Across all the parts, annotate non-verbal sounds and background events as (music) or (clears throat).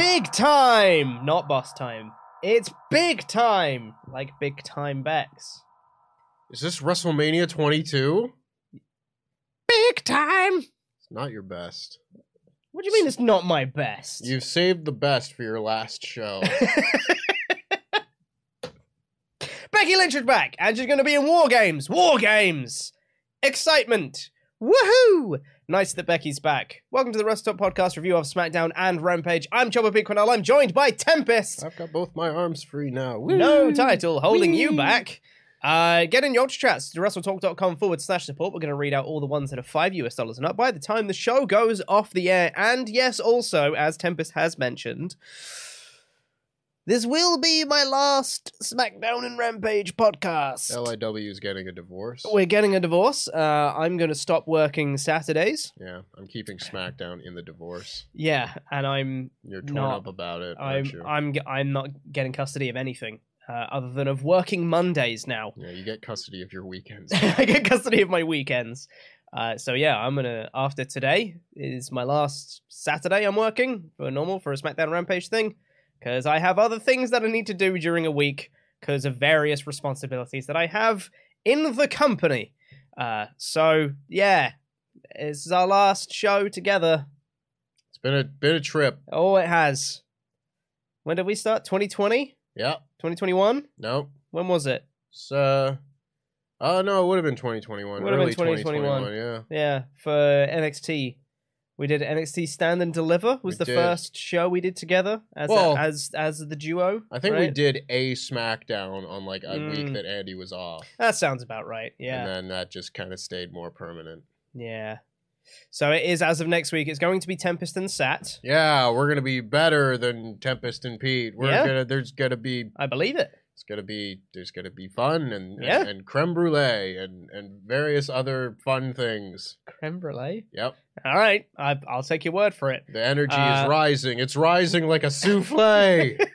Big time, not boss time. It's big time, like big time Bex. Is this WrestleMania 22? Big time. It's not your best. What do you mean it's not my best? You've saved the best for your last show. (laughs) Becky Lynch is back, and she's going to be in War Games. War Games! Excitement! Woohoo! Nice that Becky's back. Welcome to the WrestleTalk Podcast review of SmackDown and Rampage. I'm Chopper Big. I'm joined by Tempest. I've got both my arms free now. No title holding you back. Uh, get in your chats to WrestleTalk.com forward slash support. We're going to read out all the ones that are five US dollars and up by the time the show goes off the air. And yes, also, as Tempest has mentioned, this will be my last SmackDown and Rampage podcast. LIW is getting a divorce. We're getting a divorce. Uh, I'm going to stop working Saturdays. Yeah, I'm keeping SmackDown in the divorce. Yeah, and I'm You're torn Not- up about it, I'm you? I'm I'm not getting custody of anything uh, other than of working Mondays now. Yeah, you get custody of your weekends. (laughs) I get custody of my weekends. Uh, so yeah, I'm gonna after today is my last Saturday I'm working for normal for a SmackDown Rampage thing because I have other things that I need to do during a week because of various responsibilities that I have in the company. Uh, so yeah, this is our last show together. it's been a been a trip. Oh, it has. When did we start? 2020? Yeah. 2021? No. When was it? Uh Oh no, it would have been 2021. Would have been early 2021. 2021. Yeah. Yeah, for NXT. We did NXT Stand and Deliver was We the did. first show we did together as Well, as as the duo. I think we did a SmackDown on like a Mm. week that Andy was off. That sounds about right. Yeah. And then that just kind of stayed more permanent. Yeah. So it is as of next week. It's going to be Tempest and Sat. Yeah, we're gonna be better than Tempest and Pete. We're Yeah. gonna there's gonna be I believe it. It's gonna be there's gonna be fun and Yeah. and, and creme brulee and and various other fun things. Creme brulee. Yep, All right. I, I'll take your word for it. the energy Uh, is rising. It's rising like a souffle. (laughs)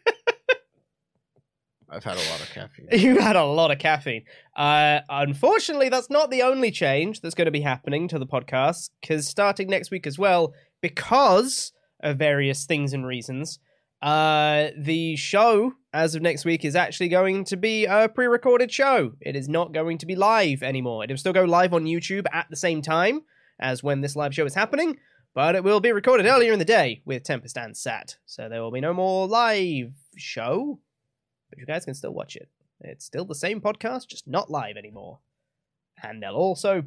I've had a lot of caffeine. (laughs) You had a lot of caffeine. Uh, unfortunately, that's not the only change that's going to be happening to the podcast, because starting next week as well, because of various things and reasons, uh, the show as of next week is actually going to be a pre recorded show. It is not going to be live anymore. It will still go live on YouTube at the same time as when this live show is happening, but it will be recorded earlier in the day with Tempest and Sat. So there will be no more live show but you guys can still watch it. It's still the same podcast, just not live anymore. And there'll also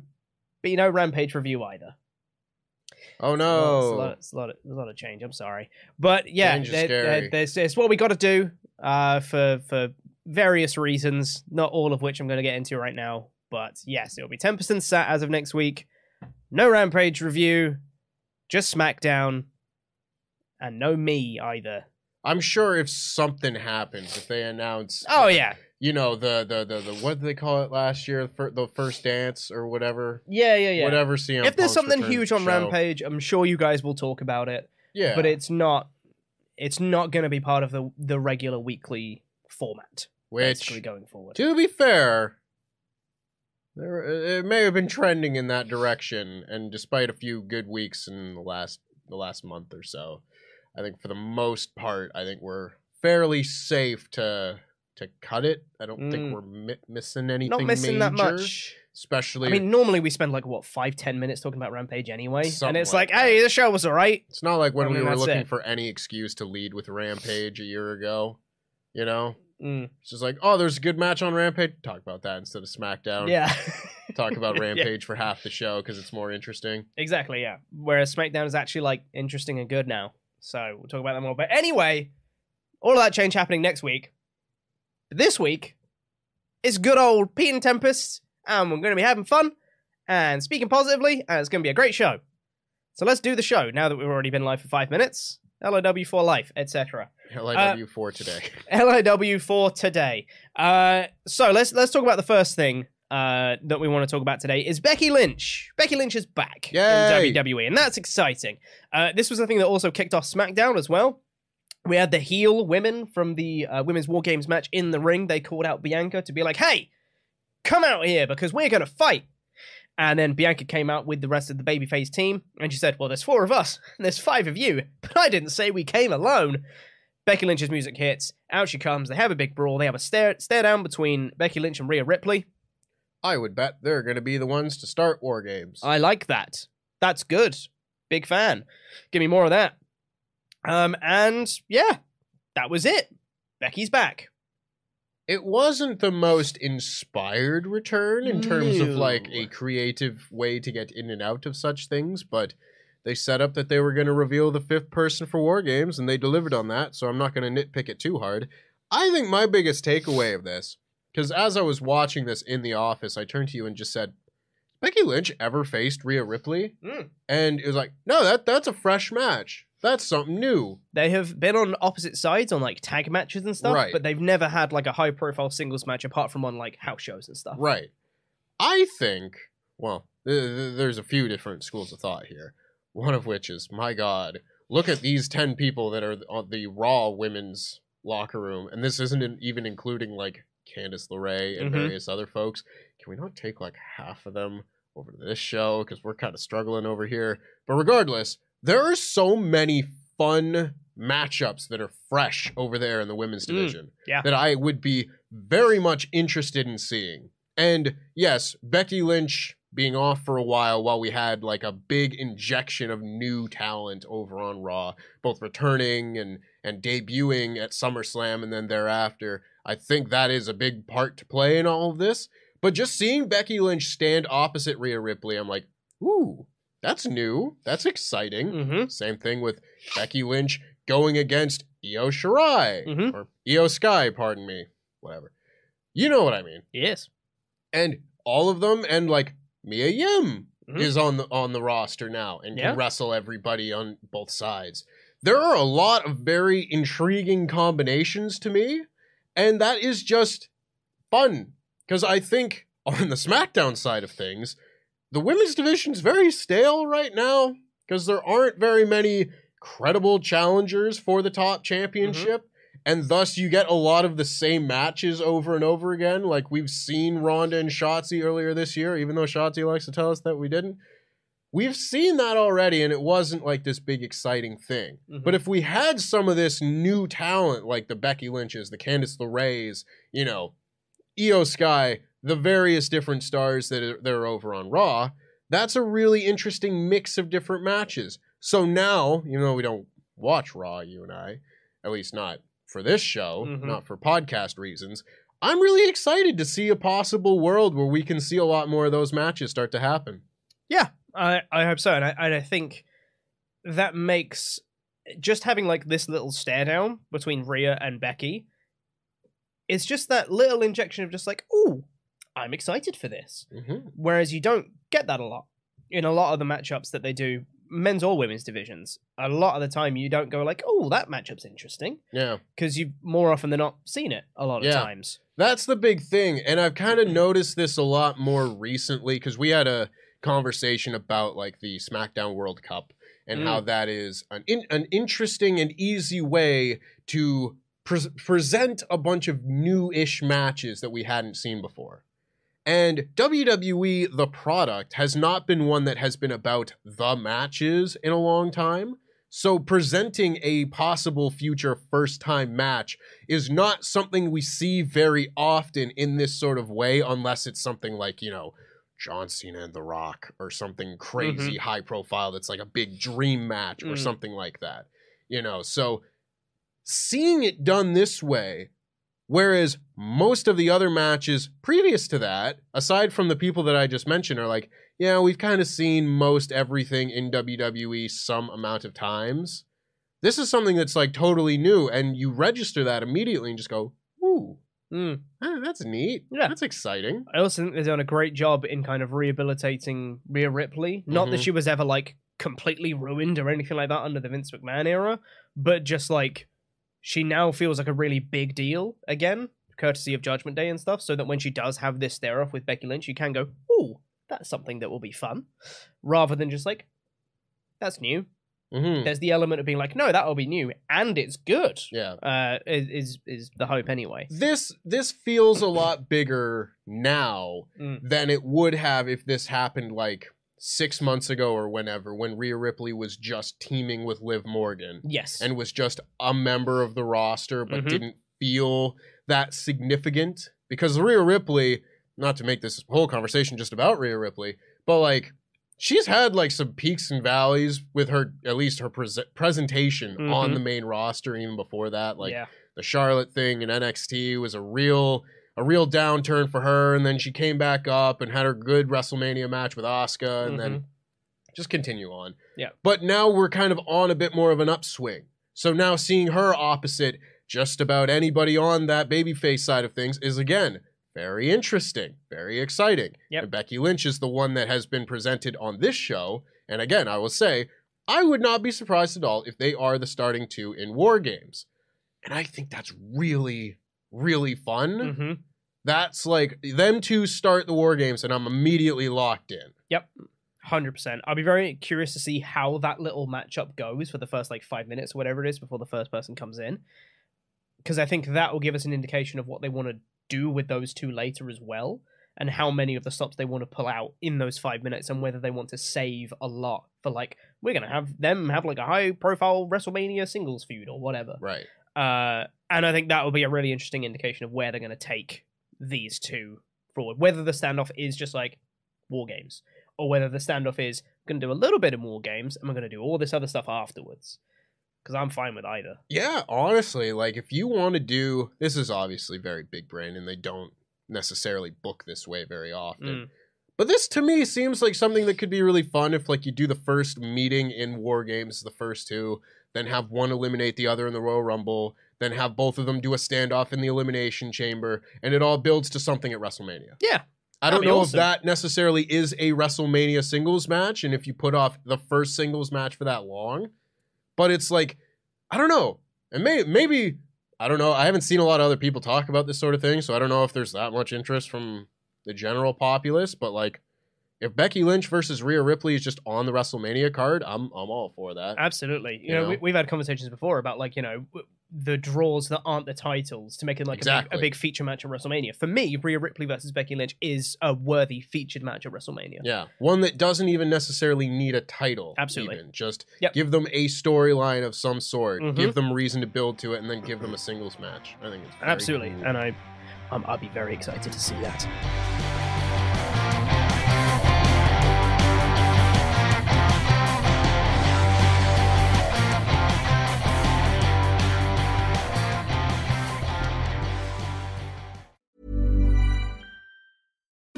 be no Rampage review either. Oh It's a lot, no! it's a lot, of, it's a lot of change. I'm sorry, but yeah, Change is there- there- scary. there's, it's what we got to do uh, for for various reasons. Not all of which I'm going to get into right now. But yes, it'll be Tempest and sat as of next week. No Rampage review, just SmackDown, and no me either. I'm sure if something happens, if they announce, Oh yeah, you know, the the the, the what did they call it last year, the the first dance or whatever, yeah, yeah, yeah. whatever. CM if there's Punk's something huge on show. Rampage, I'm sure you guys will talk about it. yeah, But it's not. It's not going to be part of the the regular weekly format. which basically going forward. To be fair, there it may have been trending in that direction, and despite a few good weeks in the last the last month or so, I think for the most part, I think we're fairly safe to to cut it. I don't Mm. think we're mi- missing anything. Not missing that much. especially. I mean, normally we spend like what five, ten minutes talking about Rampage anyway, and it's like like, hey, the show was alright. it's not like when I we were looking it. for any excuse to lead with Rampage a year ago. You know, Mm, it's just like, oh, there's a good match on Rampage. Talk about that instead of SmackDown. yeah, (laughs) Talk about (laughs) Yeah. Rampage for half the show because it's more interesting. exactly. Yeah. Whereas SmackDown is actually like interesting and good now, so we'll talk about that more. But anyway, all of that change happening next week. This week is good old Pete and Tempest, and we're going to be having fun and speaking positively, and it's going to be a great show. So let's do the show now that we've already been live for five minutes. LIW for life, etc. LIW for today. LIW for today. Uh, so let's let's talk about the first thing uh, that we want to talk about today is Becky Lynch. Becky Lynch is back Yay. in WWE, and that's exciting. Uh, this was the thing that also kicked off SmackDown as well. We had the heel women from the uh, women's War Games match in the ring. They called out Bianca to be like, "Hey, come out here because we're going to fight." And then Bianca came out with the rest of the babyface team, and she said, "Well, there's four of us, (laughs) and there's five of you, but I didn't say we came alone." Becky Lynch's music hits. Out she comes. They have a big brawl. They have a stare stare down between Becky Lynch and Rhea Ripley. I would bet they're going to be the ones to start War Games. I like that. That's good. Big fan. Give me more of that. Um, and yeah, that was it. Becky's back. it wasn't the most inspired return in terms of like a creative way to get in and out of such things, but they set up that they were going to reveal the fifth person for War Games, and they delivered on that. So I'm not going to nitpick it too hard. I think my biggest takeaway of this, because as I was watching this in the office, I turned to you and just said, "Becky Lynch ever faced Rhea Ripley?" Mm. And it was like, "No, that that's a fresh match. That's something new." They have been on opposite sides on like tag matches and stuff, Right. but they've never had like a high profile singles match apart from on like house shows and stuff. Right. I think, well, th- th- there's a few different schools of thought here. One of which is, my God, look at these 10 people that are on the Raw women's locker room. And this isn't even including like Candice LeRae and Mhm. various other folks. Can we not take like half of them over to this show? Because we're kind of struggling over here. But regardless, there are so many fun matchups that are fresh over there in the women's Mm, division yeah. that I would be very much interested in seeing. And yes, Becky Lynch being off for a while while we had like a big injection of new talent over on Raw, both returning and and debuting at SummerSlam and then thereafter. I think that is a big part to play in all of this. But just seeing Becky Lynch stand opposite Rhea Ripley, I'm like, ooh, that's new. That's exciting. Mm-hmm. Same thing with Becky Lynch going against Io Shirai Mhm. or Iyo Sky, pardon me, whatever. You know what I mean. Yes. And all of them, and like Mia Yim Mhm. is on the on the roster now and Yeah. can wrestle everybody on both sides. There are a lot of very intriguing combinations to me, and that is just fun because I think on the SmackDown side of things, the women's division is very stale right now because there aren't very many credible challengers for the top championship. And thus, you get a lot of the same matches over and over again. Like we've seen Ronda and Shotzi earlier this year, even though Shotzi likes to tell us that we didn't. We've seen that already, and it wasn't like this big exciting thing. Mhm. But if we had some of this new talent, like the Becky Lynches, the Candice LeRae's, you know, Iyo Sky, the various different stars that are, that are over on Raw, that's a really interesting mix of different matches. So now, even though we don't watch Raw, you and I, at least not for this show, Mhm. not for podcast reasons, I'm really excited to see a possible world where we can see a lot more of those matches start to happen. Yeah, I, I hope so, and I, and I think that makes just having like this little stare down between Rhea and Becky. It's just that little injection of just like, oh, I'm excited for this. Mm-hmm. Whereas you don't get that a lot in a lot of the matchups that they do men's or women's divisions, a lot of the time you don't go like, "Oh, that matchup's interesting," Yeah. because you've more often than not seen it a lot of Yeah. times. That's the big thing. And I've kind of noticed this a lot more recently because we had a conversation about like the SmackDown World Cup and how that is an in, an interesting and easy way to pre- present a bunch of new-ish matches that we hadn't seen before. And WWE the product has not been one that has been about the matches in a long time. So presenting a possible future first time match is not something we see very often in this sort of way unless it's something like, you know, John Cena and The Rock or something crazy high profile that's like a big dream match or Mm. something like that. You know, so seeing it done this way, whereas most of the other matches previous to that, aside from the people that I just mentioned, are like, yeah, we've kind of seen most everything in WWE some amount of times. This is something that's like totally new, and you register that immediately and just go, ooh, Mm. that's neat. Yeah. That's exciting. I also think they've done a great job in kind of rehabilitating Rhea Ripley. Not that Mhm. she was ever like completely ruined or anything like that under the Vince McMahon era, but just like she now feels like a really big deal again, courtesy of Judgment Day and stuff. So that when she does have this stare off with Becky Lynch, you can go, "Ooh, that's something that will be fun," rather than just like, "That's new." hmm There's the element of being like, "No, that'll be new and it's good." Yeah. Uh, is is is the hope anyway? This this feels a lot bigger now Mm. than it would have if this happened like six months ago or whenever, when Rhea Ripley was just teaming with Liv Morgan. Yes. and was just a member of the roster but Mhm. didn't feel that significant because Rhea Ripley, not to make this whole conversation just about Rhea Ripley, but like she's had like some peaks and valleys with her at least her pres presentation on Mhm. the main roster even before that like yeah. the Charlotte thing in NXT was a real a real downturn for her and then she came back up and had her good WrestleMania match with Asuka and then just continue on. Yeah. But now we're kind of on a bit more of an upswing. So now seeing her opposite just about anybody on that babyface side of things is again very interesting, very exciting. Yep. And Becky Lynch is the one that has been presented on this show. And again, I will say, I would not be surprised at all if they are the starting two in War Games. And I think that's really, really fun. hmm That's like them two start the War Games, and I'm immediately locked in. Yep. Hundred percent. I'll be very curious to see how that little matchup goes for the first like five minutes or whatever it is before the first person comes in, because I think that will give us an indication of what they want to do with those two later as well, and how many of the stops they want to pull out in those five minutes, and whether they want to save a lot for like we're gonna have them have like a high profile WrestleMania singles feud or whatever. Right. Uh, and I think that will be a really interesting indication of where they're going to take these two forward. Whether the standoff is just like war games, or whether the standoff is going to do a little bit of war games and we're going to do all this other stuff afterwards. Because I'm fine with either. Yeah, honestly, like if you want to do this is obviously very big brain and they don't necessarily book this way very often. Mm. But this to me seems like something that could be really fun if like you do the first meeting in War Games, the first two, then have one eliminate the other in the Royal Rumble, then have both of them do a standoff in the Elimination Chamber, and it all builds to something at WrestleMania. Yeah. I don't know awesome. if that necessarily is a WrestleMania singles match, and if you put off the first singles match for that long, but it's like, I don't know, and may, maybe I don't know. I haven't seen a lot of other people talk about this sort of thing, so I don't know if there's that much interest from the general populace. But like, if Becky Lynch versus Rhea Ripley is just on the WrestleMania card, I'm I'm all for that. Absolutely. You, You know, know? We, we've had conversations before about like you know the draws that aren't the titles to make it like a, big, a big feature match at WrestleMania. For me, Rhea Ripley versus Becky Lynch is a worthy featured match at WrestleMania. Yeah, one that doesn't even necessarily need a title. Absolutely. even. just Yep. give them a storyline of some sort, Mhm. give them reason to build to it, and then give them a singles match. I think it's Absolutely, cool. and I, um, I'll be very excited to see that.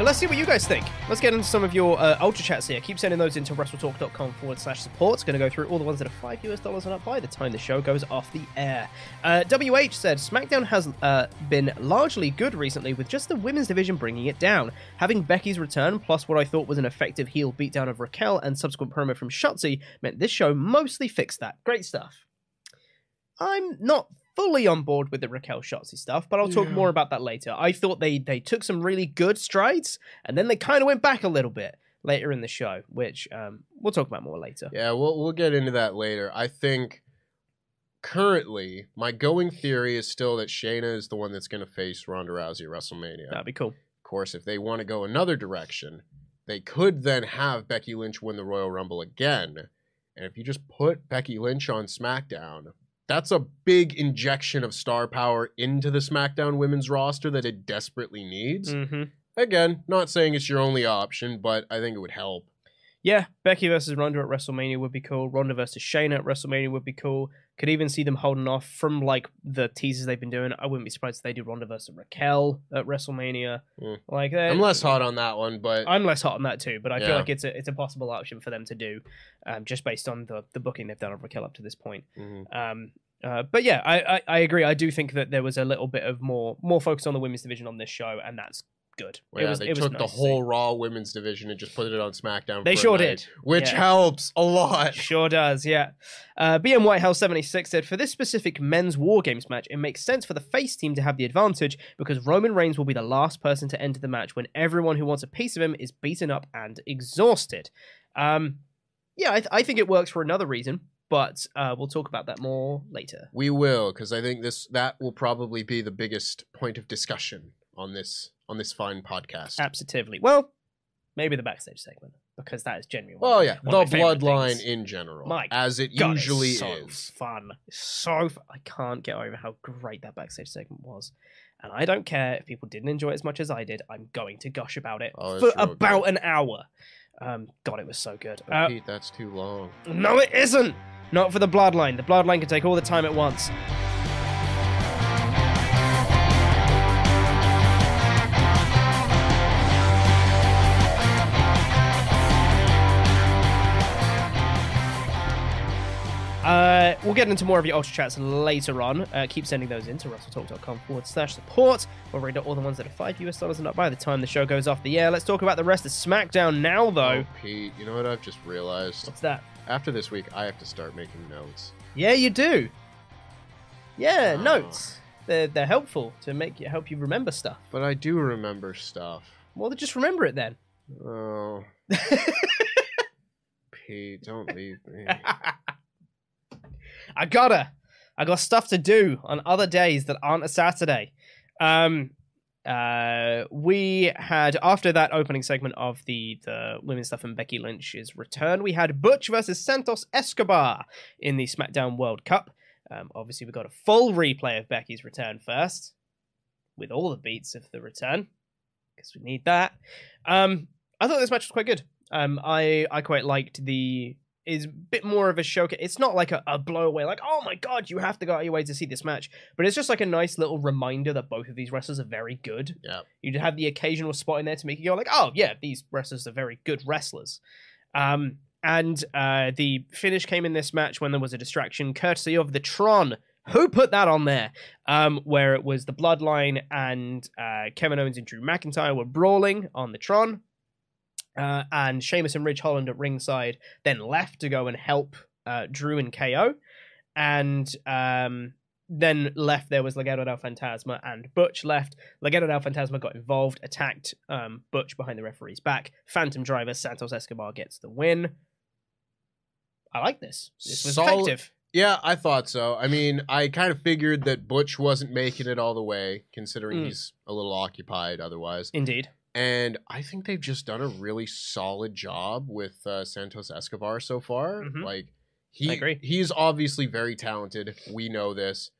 but let's see what you guys think. Let's get into some of your uh, ultra chats here. Keep sending those into wrestletalk.com forward slash support. It's going to go through all the ones that are 5 US dollars and up by the time the show goes off the air. Uh, WH said SmackDown has uh, been largely good recently, with just the women's division bringing it down. Having Becky's return, plus what I thought was an effective heel beatdown of Raquel and subsequent promo from Shotzi, meant this show mostly fixed that. Great stuff. I'm not fully on board with the Raquel Shotzi stuff, but I'll talk Yeah. more about that later. I thought they they took some really good strides, and then they kind of went back a little bit later in the show, which um, we'll talk about more later. Yeah, we'll we'll get into that later. I think currently my going theory is still that Shayna is the one that's going to face Ronda Rousey at WrestleMania. That'd be cool. Of course, if they want to go another direction, they could then have Becky Lynch win the Royal Rumble again. And if you just put Becky Lynch on SmackDown, that's a big injection of star power into the SmackDown women's roster that it desperately needs. hmm Again, not saying it's your only option, but I think it would help. Yeah, Becky versus Ronda at WrestleMania would be cool. Ronda versus Shayna at WrestleMania would be cool. Could even see them holding off from like the teasers they've been doing. I wouldn't be surprised if they do Ronda versus Raquel at WrestleMania. Mm. Like, uh, I'm less hot on that one, but I'm less hot on that too, but I feel like it's a it's a possible option for them to do, um, just based on the the booking they've done of Raquel up to this point. Mhm. Um, uh, but yeah, I, I I agree. I do think that there was a little bit of more more focus on the women's division on this show, and that's good. Well, yeah, was, they took nice the whole Raw women's division and just put it on SmackDown. They sure night, did, which yeah. helps a lot. (laughs) Sure does, yeah. Uh, BM Whitehouse 76 said, For this specific men's War Games match, it makes sense for the face team to have the advantage because Roman Reigns will be the last person to enter the match when everyone who wants a piece of him is beaten up and exhausted. Um, yeah, I, th- I think it works for another reason, but uh, we'll talk about that more later. We will, because I think this that will probably be the biggest point of discussion on this on this fine podcast. Absolutely. Well, maybe the backstage segment because that is genuine. Well, yeah, the of my favorite bloodline in general, My as it God, usually so is. fun. So f- I can't get over how great that backstage segment was, and I don't care if people didn't enjoy it as much as I did. I'm going to gush about it Oh, for about good. an hour. Um, God, it was so good. Oh, Uh, Pete, that's too long. no, it isn't. Not for the bloodline. The bloodline can take all the time it wants. We'll get into more of your Ultra Chats later on. Uh, keep sending those in to wrestletalk.com forward slash support. We'll read out all the ones that are 5 US dollars and up by the time the show goes off the air. Let's talk about the rest of SmackDown now, though. Oh, Pete, you know what I've just realized? What's that? After this week, I have to start making notes. Yeah, you do. Yeah, Oh. notes. They're, they're helpful to make you help you remember stuff. But I do remember stuff. Well, then just remember it then. Oh, (laughs) Pete, don't leave me. (laughs) I gotta. I got stuff to do on other days that aren't a Saturday. Um, uh, we had after that opening segment of the the women's stuff and Becky Lynch's return, we had Butch versus Santos Escobar in the SmackDown World Cup. Um, obviously, we got a full replay of Becky's return first, with all the beats of the return, because we need that. Um, I thought this match was quite good. Um, I I quite liked the is a bit more of a showcase. It's not like a, a blow away, like oh my god, you have to go out your way to see this match. But it's just like a nice little reminder that both of these wrestlers are very good. Yeah. You have the occasional spot in there to make you go like, oh yeah, these wrestlers are very good wrestlers. Um, and uh, the finish came in this match when there was a distraction, courtesy of the Tron. Who put that on there? Um, where it was the Bloodline and uh, Kevin Owens and Drew McIntyre were brawling on the Tron. Uh, and Sheamus and Ridge Holland at ringside then left to go and help uh, Drew and KO. And um, then left there was Legado del Fantasma and Butch left. Legado del Fantasma got involved, attacked um, Butch behind the referee's back. Phantom Driver Santos Escobar gets the win. I like this. This was Solid- effective. Yeah, I thought so. I mean, I kind of figured that Butch wasn't making it all the way, considering Mm. he's a little occupied otherwise. Indeed. And I think they've just done a really solid job with uh, Santos Escobar so far. Mhm. Like he I agree. he's obviously very talented. We know this.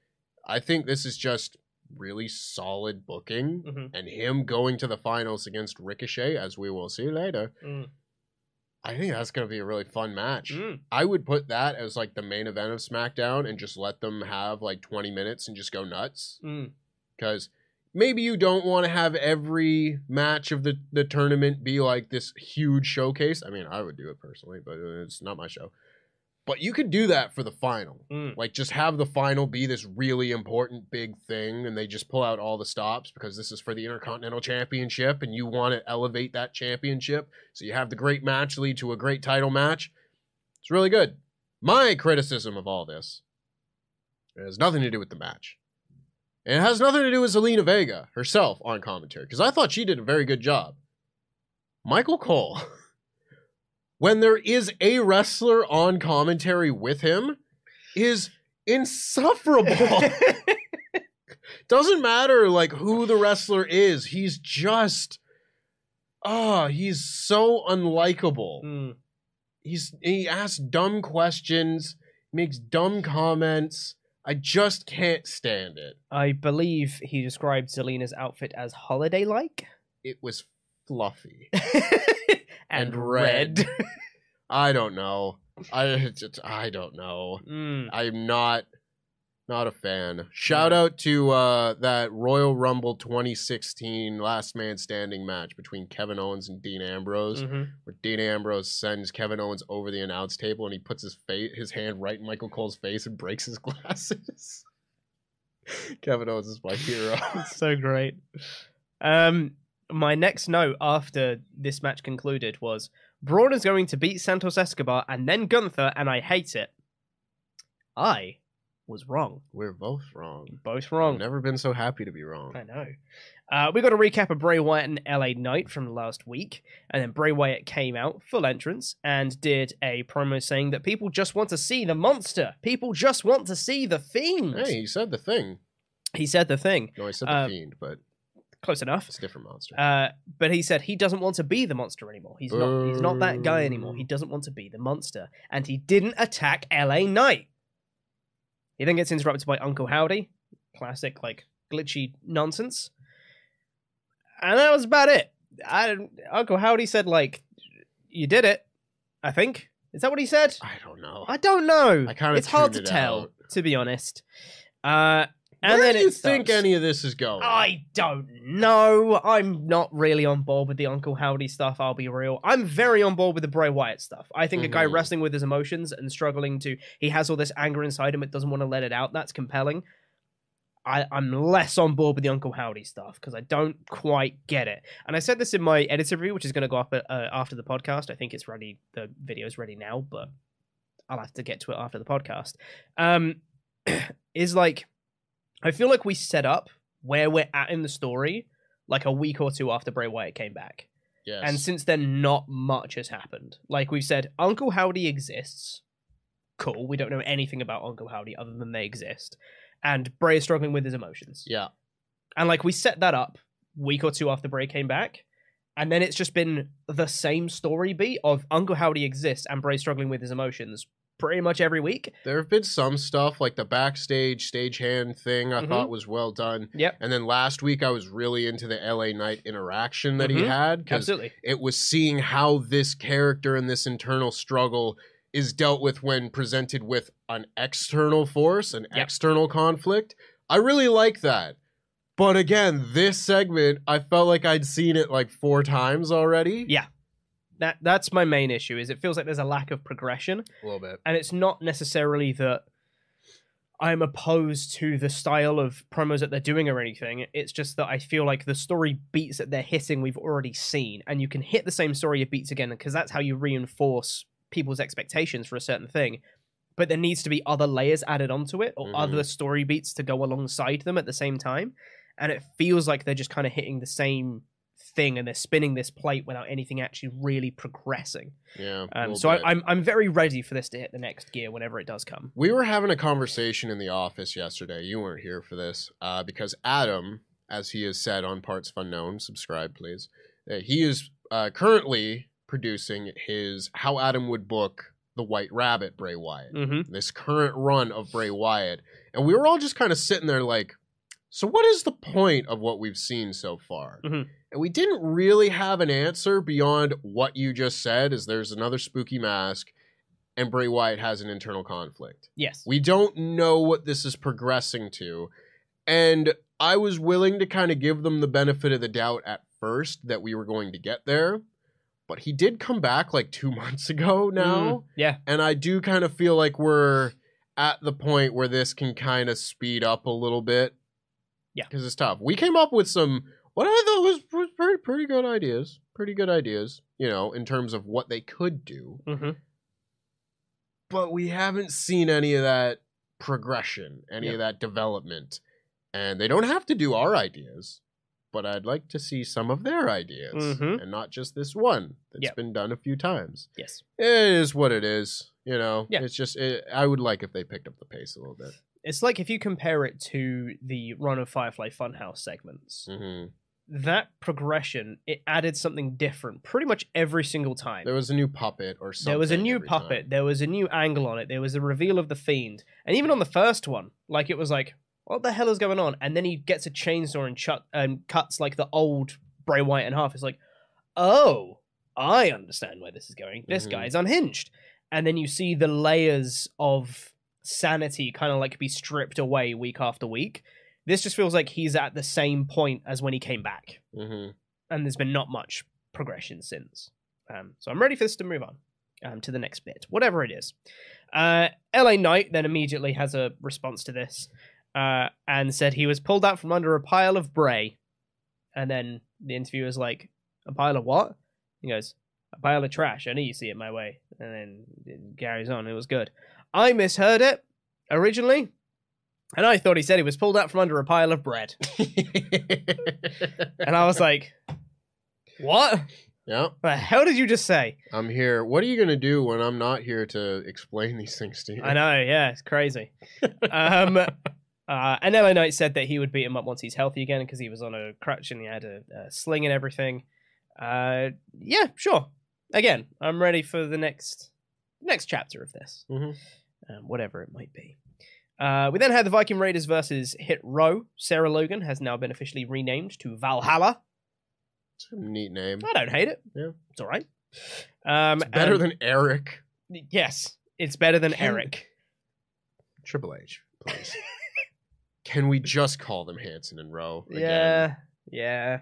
I think this is just really solid booking Mhm. and him going to the finals against Ricochet as we will see later. Mm. I think that's going to be a really fun match. Mm. I would put that as like the main event of SmackDown and just let them have like 20 minutes and just go nuts Mm. because maybe you don't want to have every match of the, the tournament be like this huge showcase. I mean, I would do it personally, but it's not my show. But you could do that for the final. Mm. Like, just have the final be this really important big thing, and they just pull out all the stops because this is for the Intercontinental Championship, and you want to elevate that championship. So you have the great match lead to a great title match. It's really good. My criticism of all this it has nothing to do with the match. And it has nothing to do with Zelina Vega herself on commentary, because I thought she did a very good job. Michael Cole, (laughs) when there is a wrestler on commentary with him, is insufferable. (laughs) Doesn't matter like who the wrestler is, he's just oh, he's so unlikable. Mm. He's he asks dumb questions, makes dumb comments. I just can't stand it. I believe he described Zelina's outfit as holiday like It was fluffy. and, (laughs) And red. red. I don't know. I just, I don't know. Mm. I'm not not a fan. Shout out to uh, that Royal Rumble 2016 Last Man Standing match between Kevin Owens and Dean Ambrose, Mhm. where Dean Ambrose sends Kevin Owens over the announce table and he puts his face, his hand right in Michael Cole's face and breaks his (laughs) glasses. Kevin Owens is my hero. (laughs) so great. Um, my next note after this match concluded was Braun is going to beat Santos Escobar and then Gunther, and I hate it. I was wrong. We're both wrong. Both wrong. I've never been so happy to be wrong. I know. Uh, we got a recap of Bray Wyatt and LA Knight from last week, and then Bray Wyatt came out full entrance and did a promo saying that people just want to see the monster. People just want to see the fiend. Hey, he said the thing. He said the thing. No, he said the Uh, fiend, but Close enough. it's a different monster. Uh, but he said he doesn't want to be the monster anymore. He's not. He's not that guy anymore. He doesn't want to be the monster, and he didn't attack L.A. Knight. He then gets interrupted by Uncle Howdy, classic like glitchy nonsense, and that was about it. I, Uncle Howdy said like, "You did it." I think is that what he said. I don't know. I don't know. I kinda It's hard to it tell, out. to be honest. Uh, And Where then do you think starts. any of this is going? I don't know. I'm not really on board with the Uncle Howdy stuff, I'll be real. I'm very on board with the Bray Wyatt stuff. I think a guy Mhm. wrestling with his emotions and struggling to he has all this anger inside him, it doesn't want to let it out. That's compelling. I, I'm less on board with the Uncle Howdy stuff because I don't quite get it. And I said this in my editor review, which is going to go up uh, after the podcast. I think it's ready. The video's ready now, but I'll have to get to it after the podcast. Um, (clears throat) is like I feel like we set up where we're at in the story like a week or two after Bray Wyatt came back. yes. And since then, not much has happened. Like we've said, Uncle Howdy exists. Cool. We don't know anything about Uncle Howdy other than they exist. And Bray is struggling with his emotions. yeah. And like we set that up week or two after Bray came back. And then it's just been the same story beat of Uncle Howdy exists and Bray struggling with his emotions pretty much every week. There have been some stuff like the backstage stagehand thing I Mhm. thought was well done. Yep. And then last week I was really into the LA Knight interaction that he Mhm. had Absolutely. it was seeing how this character and this internal struggle is dealt with when presented with an external force, an Yep. external conflict. I really like that. But again, this segment, I felt like I'd seen it like four times already. Yeah. That that's my main issue is it feels like there's a lack of progression. A little bit. and it's not necessarily that I'm opposed to the style of promos that they're doing or anything. It's just that I feel like the story beats that they're hitting we've already seen, and you can hit the same story of beats again because that's how you reinforce people's expectations for a certain thing. But there needs to be other layers added onto it or Mhm. other story beats to go alongside them at the same time. And it feels like they're just kind of hitting the same thing and they're spinning this plate without anything actually really progressing. Yeah. Um, so bit. I, I'm I'm very ready for this to hit the next gear whenever it does come. We were having a conversation in the office yesterday. You weren't here for this uh, because Adam, as he has said on Parts of Unknown, subscribe please. Uh, he is uh, currently producing his How Adam Would Book the White Rabbit Bray Wyatt. Mm-hmm. This current run of Bray Wyatt, and we were all just kind of sitting there like, so what is the point of what we've seen so far? Mhm. And we didn't really have an answer beyond what you just said. Is there's another spooky mask, and Bray Wyatt has an internal conflict. Yes. We don't know what this is progressing to. And I was willing to kind of give them the benefit of the doubt at first that we were going to get there. But he did come back like two (laughs) months ago now. Mm, yeah. And I do kind of feel like we're at the point where this can kind of speed up a little bit. Yeah. Because it's tough. We came up with some, what I thought was was pretty, pretty good ideas. Pretty good ideas, you know, in terms of what they could do Mm-hmm. but we haven't seen any of that progression, any Yep. of that development. And they don't have to do our ideas, but I'd like to see some of their ideas Mhm. and not just this one that's Yep. been done a few times. Yes. It is what it is, you know. Yeah. It's just it, I would like if they picked up the pace a little bit. It's like if you compare it to the run of Firefly Funhouse segments, hmm that progression it added something different pretty much every single time. There was a new puppet or something. There was a new every puppet. time. There was a new angle on it. There was a reveal of the fiend, and even on the first one, like it was like, what the hell is going on? And then he gets a chainsaw and and cuts like the old Bray Wyatt in half. It's like, oh, I understand where this is going. This Mhm. guy is unhinged, and then you see the layers of sanity kind of like be stripped away week after week. This just feels like he's at the same point as when he came back Mhm. and there's been not much progression since. Um, so I'm ready for this to move on um, to the next bit, whatever it is. Uh, LA Knight then immediately has a response to this uh, and said he was pulled out from under a pile of Bray. And then the interviewer's like, A pile of what? He goes, A pile of trash. I knew you see it my way. And then it carries on. It was good. I misheard it originally. And I thought he said he was pulled out from under a pile of bread. (laughs) and I was like, What? yeah, What The hell did you just say? I'm here. What are you gonna do when I'm not here to explain these things to you? I know, yeah, it's crazy. um, (laughs) uh, and LA Knight said that he would beat him up once he's healthy again because he was on a crutch and he had a, a sling and everything. Uh, yeah, sure. Again, I'm ready for the next next chapter of this, Mhm. um, whatever it might be. Uh, we then had the Viking Raiders versus Hit Row. Sarah Logan has now been officially renamed to Valhalla. It's a neat name. I don't hate it. Yeah. It's all right. Um, It's better and- than Eric. yes, it's better than Can- Eric. Triple H, please. (laughs) Can we just call them Hanson and Rowe? again? Yeah, yeah.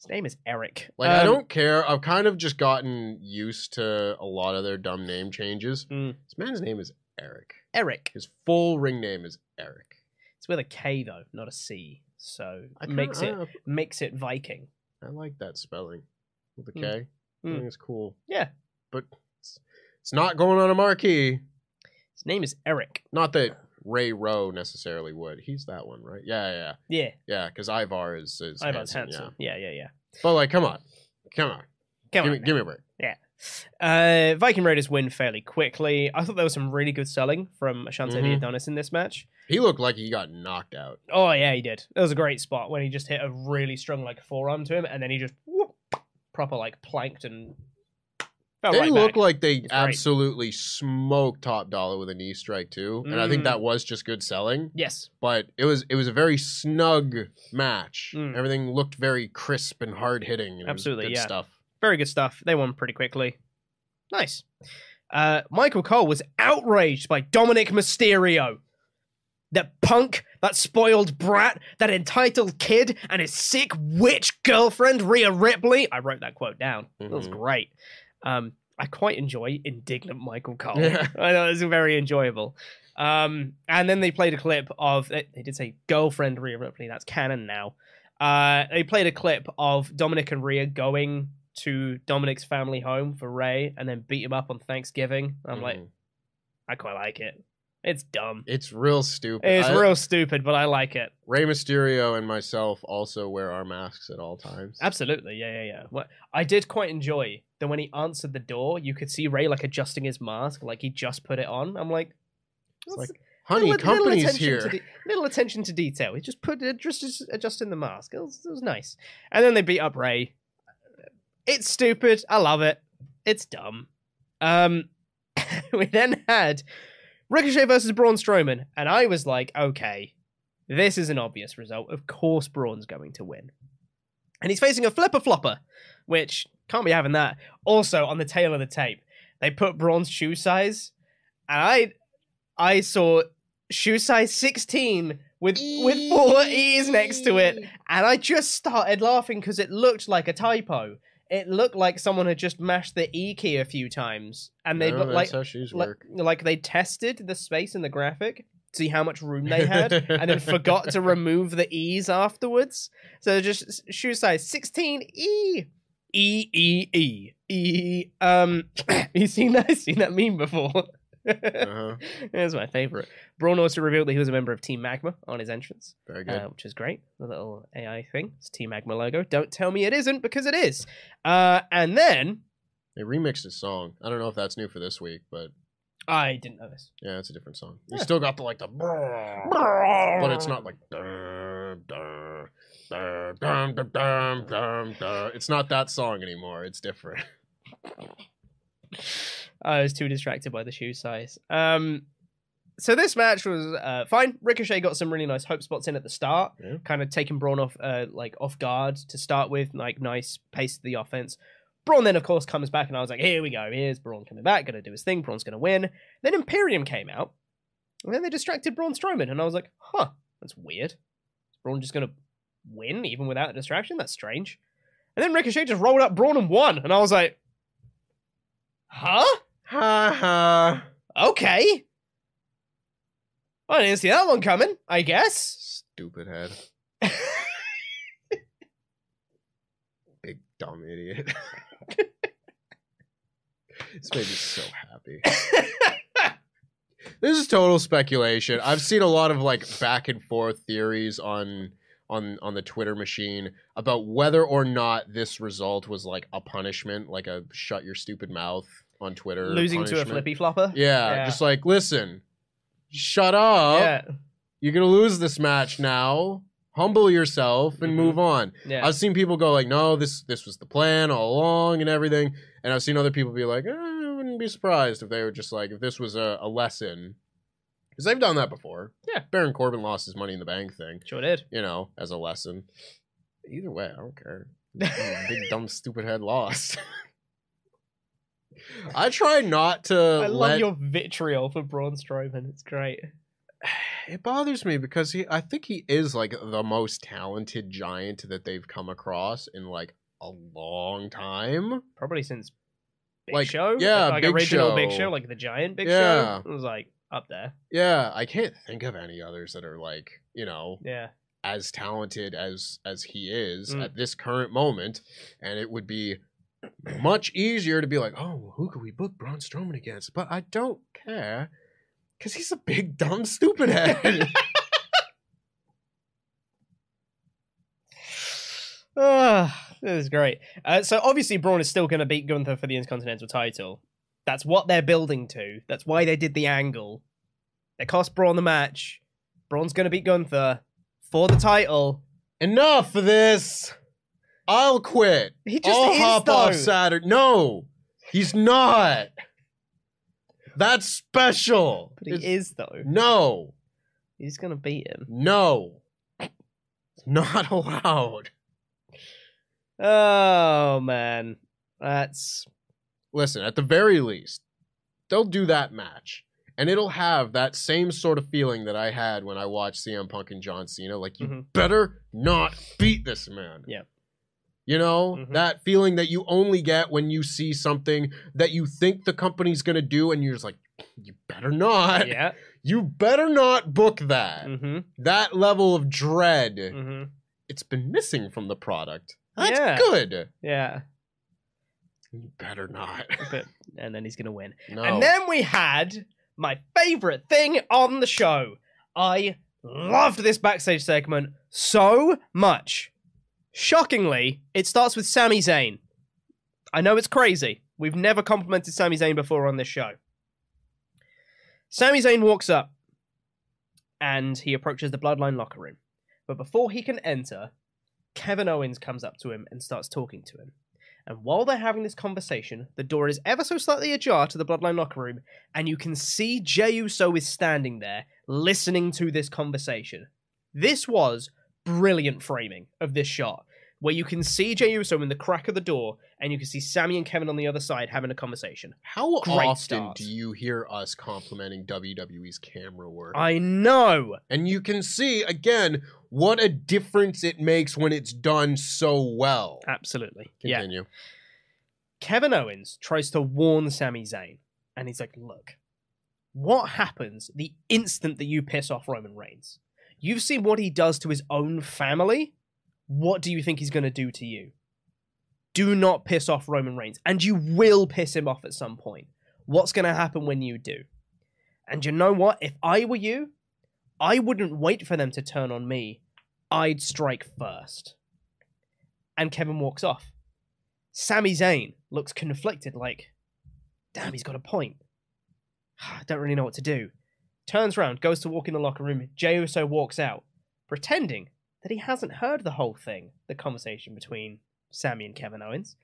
His name is Eric. Like I Um, don't care. I've kind of just gotten used to a lot of their dumb name changes. Mm. This man's name is Eric. Eric. His full ring name is Eric. It's with a K though, not a C. So it makes it I- makes it Viking. I like that spelling with a Mm. K. I Mm. think it's cool, Yeah. but it's, it's not going on a marquee. His name is Eric. Not that Ray Rowe necessarily would. He's that one, right? Yeah, yeah, yeah. Yeah. Because Ivar is, is Ivan's handsome, handsome. Yeah, yeah, yeah. Yeah. But like, come on, come on, Come give on. me, give me a break. Yeah. Uh, Viking Raiders win fairly quickly. I thought there was some really good selling from Ashante Mhm. Adonis in this match. He looked like he got knocked out. Oh yeah, he did. It was a great spot when he just hit a really strong like forearm to him, and then he just whoop, proper like planked and fell they right look back. like they absolutely smoked Top Dolla with a knee strike too, and I think Mm. that was just good selling. yes, But it was it was a very snug match. Mm. Everything looked very crisp and hard hitting. and it was Absolutely, good yeah. stuff. Very good stuff. They won pretty quickly. Nice. Uh, Michael Cole was outraged by Dominic Mysterio. That punk, that spoiled brat, that entitled kid, and his sick witch girlfriend, Rhea Ripley. I wrote that quote down. That was Mhm. great. Um, I quite enjoy indignant Michael Cole. (laughs) I know it's very enjoyable. Um, and then they played a clip of they they did say girlfriend Rhea Ripley. That's canon now. Uh, they played a clip of Dominic and Rhea going to Dominic's family home for Rey, and then beat him up on Thanksgiving. I'm like, Mhm. I quite like it. It's dumb. it's real stupid. It's I- real stupid, but I like it. Rey Mysterio and myself also wear our masks at all times. Absolutely, yeah, yeah, yeah. What I did quite enjoy that when he answered the door, you could see Rey like adjusting his mask, like he just put it on. I'm like, It's like, honey, little- little company's attention here. de- little attention to detail. He just put it just, just adjusting the mask. It was, it was nice. And then they beat up Rey. It's stupid. I love it. It's dumb. Um, (laughs) we then had Ricochet versus Braun Strowman, and I was like, okay, this is an obvious result. Of course, Braun's going to win, and he's facing a flipper flopper, which can't be having that. Also, on the tale of the tape, they put Braun's shoe size, and I, I saw shoe size sixteen with with four E's next to it, and I just started laughing because it looked like a typo. It looked like someone had just mashed the E key a few times, and they No, looked like that's how shoes like, work. like they tested the space in the graphic, to see how much room they had, (laughs) and then forgot to remove the E's afterwards. So just shoe size 16 E. E E E E. Um, (coughs) you seen that? (laughs) Seen that meme before? Uh-huh. (laughs) It's my favorite. Braun also revealed that he was a member of Team Magma on his entrance, Very good. uh, which is great. The little AI thing. It's Team Magma logo. Don't tell me it isn't because it is. Uh, and then they remixed his song. I don't know if that's new for this week, but I didn't know this. yeah, it's a different song. You Yeah. still got the like the, but it's not like. dun, dun, dun, dun, dun, dun, dun, dun. It's not that song anymore. It's different. (laughs) I was too distracted by the shoe size. Um, so this match was uh, fine. Ricochet got some really nice hope spots in at the start, Yeah. kind of taking Braun off, uh, like off guard to start with, like nice pace to the offense. Braun then, of course, comes back, and I was like, "Here we go. Here's Braun coming back, gonna do his thing. Braun's gonna win." Then Imperium came out, and then they distracted Braun Strowman, and I was like, "Huh, that's weird. Is Braun just gonna win even without a distraction? That's strange." And then Ricochet just rolled up Braun and won, and I was like, "Huh." Ha ha. Okay. Well, I didn't see that one coming, I guess. Stupid head. (laughs) Big dumb idiot. (laughs) this made me so happy. (laughs) this is total speculation. I've seen a lot of like back and forth theories on on on the Twitter machine about whether or not this result was like a punishment, like a shut your stupid mouth on Twitter. Losing to a flippy flopper. Yeah, Yeah. just like listen, shut up. Yeah. You're gonna lose this match now. Humble yourself and Mhm. move on. Yeah. I've seen people go like, "No, this this was the plan all along and everything," and I've seen other people be like, eh, "I wouldn't be surprised if they were just like, if this was a, a lesson." Because they've done that before. Yeah. Baron Corbin lost his Money in the Bank thing, Sure did. you know, as a lesson. Either way, I don't care. (laughs) Big dumb stupid head lost. (laughs) I try not to I love let your vitriol for Braun Strowman. It's great. (sighs) it bothers me because he I think he is like the most talented giant that they've come across in like a long time. Probably since Big Like, Show. yeah, like Big original Big Show. Show, like the giant Big Yeah. Show. It was like up there. Yeah, I can't think of any others that are like, you know, Yeah. as talented as as he is Mm. at this current moment and it would be much easier to be like, "Oh, who could we book Braun Strowman against?" But I don't care cuz he's a big dumb stupid head. (laughs) (sighs) Ah, this is great. Uh, so obviously Braun is still going to beat Gunther for the Intercontinental title. That's what they're building to. That's why they did the angle. They cost Braun the match. Braun's going to beat Gunther for the title. Enough of this. I'll quit. He just I'll is, hop off though. Saturday. No, he's not. That's special. But he It's- is though. No, He's going to beat him. no, it's not (laughs) allowed. Oh man, that's Listen, at the very least, they'll do that match. And it'll have that same sort of feeling that I had when I watched CM Punk and John Cena. Like, you Mhm. better not beat this man. Yeah. You know, Mhm. that feeling that you only get when you see something that you think the company's going to do, and you're just like, you better not. yeah. You better not book that. Mm-hmm. That level of dread, Mm-hmm. it's been missing from the product. That's Yeah. good. Yeah. You better not. (laughs) But and then he's going to win. no. And then we had my favorite thing on the show. I loved this backstage segment so much. Shockingly, it starts with Sami Zayn. I know it's crazy. We've never complimented Sami Zayn before on this show. Sami Zayn walks up and he approaches the Bloodline locker room. But before he can enter, Kevin Owens comes up to him and starts talking to him. And while they're having this conversation, the door is ever so slightly ajar to the Bloodline locker room, and you can see Jey Uso is standing there listening to this conversation. This was brilliant framing of this shot, where you can see Jey Uso in the crack of the door, and you can see Sami and Kevin on the other side having a conversation. How Great often start. do you hear us complimenting WWE's camera work? I know. and you can see again what a difference it makes when it's done so well. Absolutely. Yeah. Continue. Kevin Owens tries to warn Sami Zayn, and he's like, Look, what happens the instant that you piss off Roman Reigns? You've seen what he does to his own family. What do you think he's going to do to you? Do not piss off Roman Reigns, and you will piss him off at some point. What's going to happen when you do? And you know what? If I were you, I wouldn't wait for them to turn on me. I'd strike first. And Kevin walks off. Sami Zayn looks conflicted, like, damn, he's got a point. (sighs) I don't really know what to do. Turns around, goes to walk in the locker room. Jey Uso walks out, pretending that he hasn't heard the whole thing, the conversation between Sami and Kevin Owens.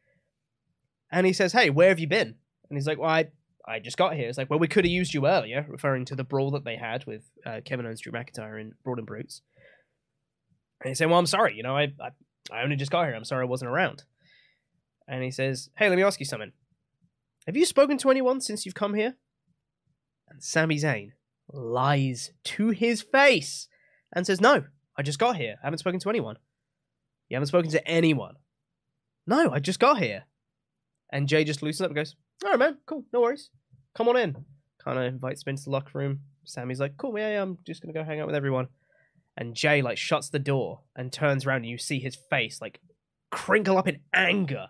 And he says, Hey, where have you been? And he's like, Well, I, I just got here. It's like, Well, we could have used you earlier, referring to the brawl that they had with uh, Kevin Owens, Drew McIntyre, and Brawling Brutes. And he's saying, Well, I'm sorry. You know, I, I, I only just got here. I'm sorry I wasn't around. And he says, Hey, let me ask you something. Have you spoken to anyone since you've come here? And Sami Zayn lies to his face and says, No, I just got here. I haven't spoken to anyone. You haven't spoken to anyone. No, I just got here. And Jey just loosens up and goes, All right, man, cool, no worries. Come on in. Kind of invites him into the locker room. Sami's like, Cool, yeah, yeah, I'm just going to go hang out with everyone. And Jey, like, shuts the door and turns around and you see his face, like, crinkle up in anger.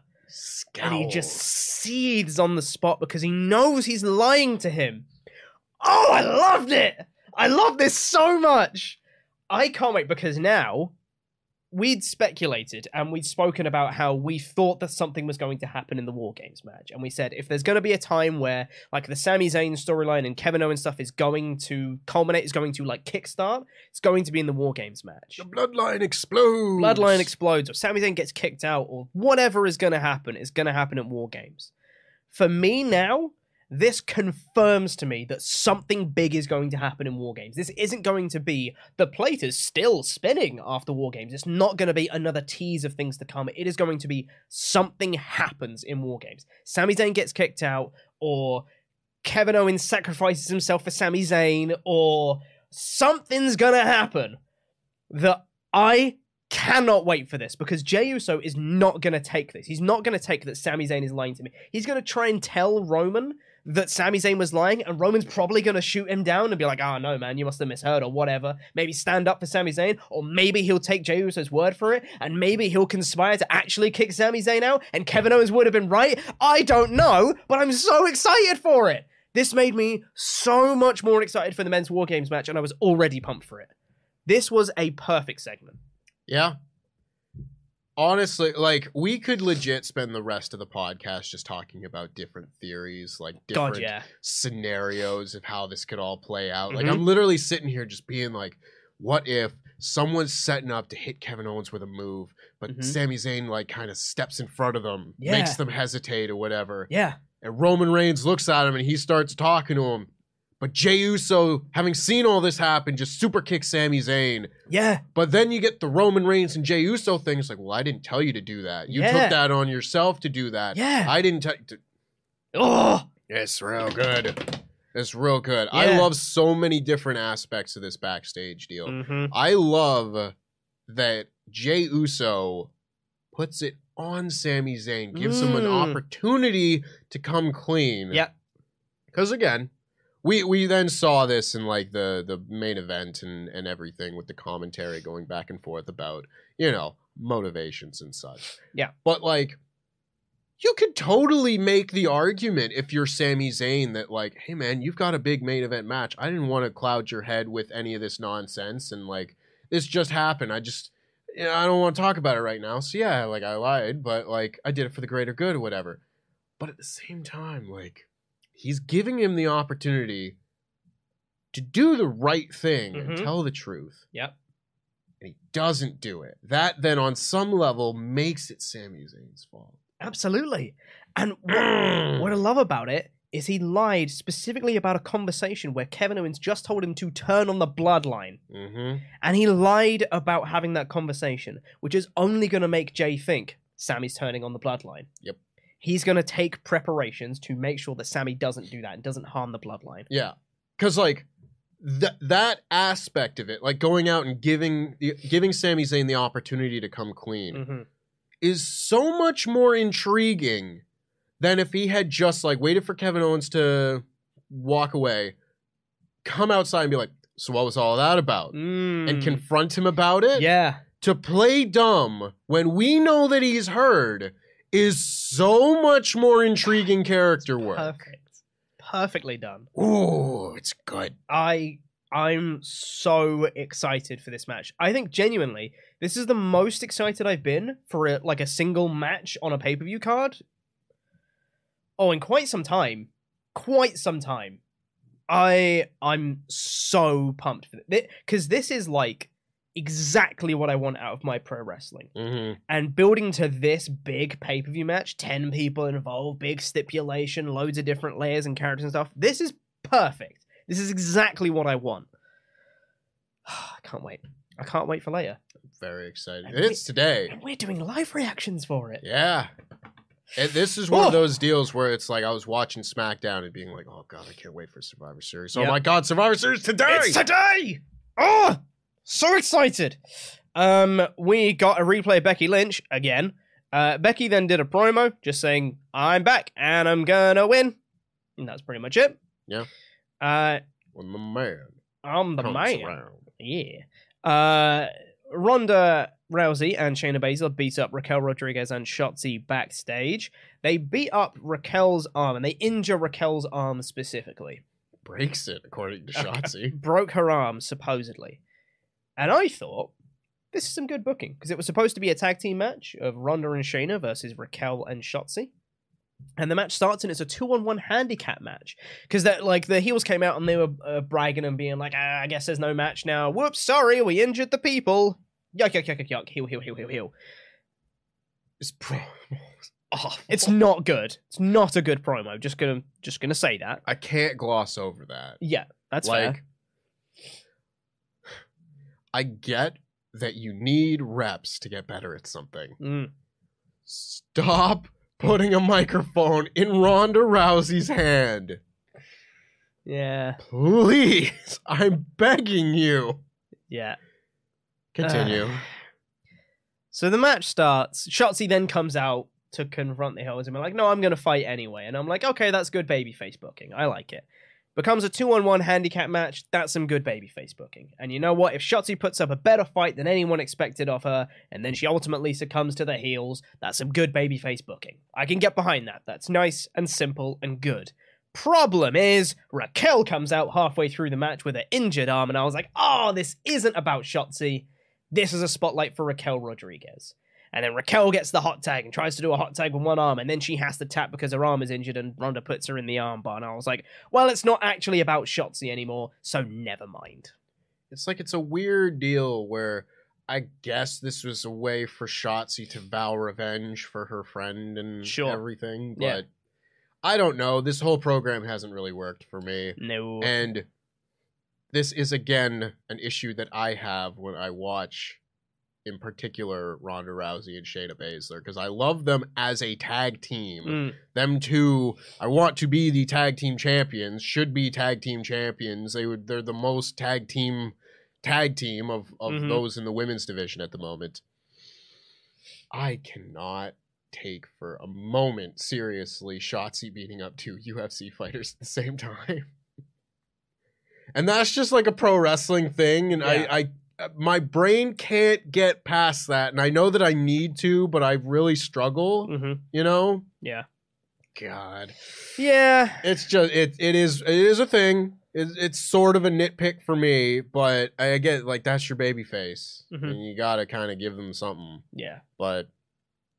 And he just seethes on the spot because he knows he's lying to him. Oh, I loved it! I love this so much! I can't wait because now we'd speculated and we'd spoken about how we thought that something was going to happen in the War Games match. And we said if there's going to be a time where like the Sami Zayn storyline and Kevin Owens stuff is going to culminate, is going to like kickstart, it's going to be in the War Games match. The bloodline explodes. Bloodline explodes, or Sami Zayn gets kicked out, or whatever is going to happen is going to happen at War Games. For me now, this confirms to me that something big is going to happen in War Games. This isn't going to be the plate is still spinning after War Games. It's not going to be another tease of things to come. It is going to be something happens in War Games. Sami Zayn gets kicked out, or Kevin Owens sacrifices himself for Sami Zayn, or something's gonna happen that I cannot wait for this because Jey Uso is not gonna take this. He's not gonna take that Sami Zayn is lying to me. He's gonna try and tell Roman that Sami Zayn was lying, and Roman's probably gonna shoot him down and be like, "Oh no, man, you must have misheard or whatever." Maybe stand up for Sami Zayn, or maybe he'll take Jey Uso's word for it, and maybe he'll conspire to actually kick Sami Zayn out, and Kevin Owens would have been right. I don't know, but I'm so excited for it. This made me so much more excited for the men's War Games match, and I was already pumped for it. This was a perfect segment. Yeah. Honestly, like we could legit spend the rest of the podcast just talking about different theories, like different God, yeah. scenarios of how this could all play out. Like Mhm. I'm literally sitting here just being like, what if someone's setting up to hit Kevin Owens with a move, but Mhm. Sami Zayn like kind of steps in front of them, Yeah. makes them hesitate or whatever. Yeah. And Roman Reigns looks at him and he starts talking to him. But Jey Uso, having seen all this happen, just super kicks Sami Zayn. Yeah. But then you get the Roman Reigns and Jey Uso thing. It's like, well, I didn't tell you to do that. You Yeah. took that on yourself to do that. Yeah. I didn't tell you. Oh, It's real good. It's real good. I love so many different aspects of this backstage deal. Mhm. I love that Jey Uso puts it on Sami Zayn, gives him an Mm. opportunity to come clean. Yeah. Because again, we we then saw this in like the the main event and and everything with the commentary going back and forth about you know motivations and such. Yeah. But like. You could totally make the argument if you're Sami Zayn that like, hey man, you've got a big main event match. I didn't want to cloud your head with any of this nonsense and like this just happened. I just you know, I don't want to talk about it right now. So yeah, like I lied, but like I did it for the greater good or whatever. But at the same time, like he's giving him the opportunity to do the right thing and Mhm. tell the truth. Yep. And he doesn't do it. That then on some level makes it Sami Zayn's fault. Absolutely. And (clears throat) what, what I love about it is he lied specifically about a conversation where Kevin Owens just told him to turn on the bloodline. Mm-hmm. And he lied about having that conversation, which is only going to make Jey think Sami's turning on the bloodline. Yep. He's going to take preparations to make sure that Sami doesn't do that and doesn't harm the bloodline. Yeah, because like that that aspect of it, like going out and giving giving Sami Zayn the opportunity to come clean, Mm-hmm. is so much more intriguing than if he had just like waited for Kevin Owens to walk away, come outside and be like, "So what was all that about?" and confront him about it. Mm. Yeah. To play dumb when we know that he's heard is so much more intriguing character work. Perfect. Perfectly done. Ooh, it's good. I I'm so excited for this match. I think genuinely this is the most excited I've been for a, like a single match on a pay per view card. Oh, in quite some time, quite some time. I I'm so pumped for this because this is like exactly what I want out of my pro wrestling. Mm-hmm. And building to this big pay per view match, 10 people involved, big stipulation, loads of different layers and characters and stuff. This is perfect. This is exactly what I want. (sighs) I can't wait. I can't wait for later. Very excited. And It's today. And we're doing live reactions for it. Yeah. And this is one Oh. of those deals where it's like I was watching SmackDown and being like, "Oh God, I can't wait for Survivor Series." Oh my God, Survivor Series today! It's today! Oh, so excited. Um, we got a replay of Becky Lynch again. Uh, Becky then did a promo just saying, I'm back and I'm gonna win. And that's pretty much it. Yeah. Uh, When the man I'm the comes man. around. Yeah. Uh, Ronda Rousey and Shayna Baszler beat up Raquel Rodriguez and Shotzi backstage. They beat up Raquel's arm and they injure Raquel's arm specifically. breaks it according to. (laughs) Shotzi. Broke her arm, supposedly. And I thought, this is some good booking because it was supposed to be a tag team match of Ronda and Shayna versus Raquel and Shotzi. And the match starts and it's a two on one handicap match because that like the heels came out and they were uh, bragging and being like, ah, I guess there's no match now. Whoops, sorry, we injured the people. Yuck, yuck, yuck, yuck, yuck. Heal, heal, heal, heal, heal. It's pro- (laughs) awful. It's not good. It's not a good promo. Just gonna, just gonna say that. I can't gloss over that. Yeah, that's like, fair. I get that you need reps to get better at something. Mm. Stop putting a microphone in Ronda Rousey's hand. Yeah. Please, I'm begging you. Yeah. Continue. So the match starts. Shotzi then comes out to confront the Hills and be like, no, I'm going to fight anyway. And I'm like, okay, that's good babyface booking. I like it. Becomes a two on one handicap match. That's some good babyface booking. And you know what? If Shotzi puts up a better fight than anyone expected of her, and then she ultimately succumbs to the heels, that's some good babyface booking. I can get behind that. That's nice and simple and good. Problem is, Raquel comes out halfway through the match with an injured arm, and I was like, oh, this isn't about Shotzi. This is a spotlight for Raquel Rodriguez. And then Raquel gets the hot tag and tries to do a hot tag with one arm, and then she has to tap because her arm is injured, and Ronda puts her in the armbar. And I was like, well, it's not actually about Shotzi anymore, so never mind. It's like it's a weird deal where I guess this was a way for Shotzi to vow revenge for her friend and Sure. everything, but Yeah. I don't know. This whole program hasn't really worked for me. No. And this is again an issue that I have when I watch in particular Ronda Rousey and Shayna Baszler because I love them as a tag team. Mm, Them two, I want to be the tag team champions. Should be tag team champions. They would. They're the most tag team tag team of of Mhm. those in the women's division at the moment. I cannot take for a moment seriously Shotzi beating up two UFC fighters at the same (laughs) time. And that's just like a pro wrestling thing and Yeah. I I my brain can't get past that and I know that I need to but I really struggle, mhm. you know? Yeah. God. Yeah. It's just it it is it is a thing. It, it's sort of a nitpick for me, but I get like that's your baby face, Mhm. and you got to kind of give them something. Yeah. But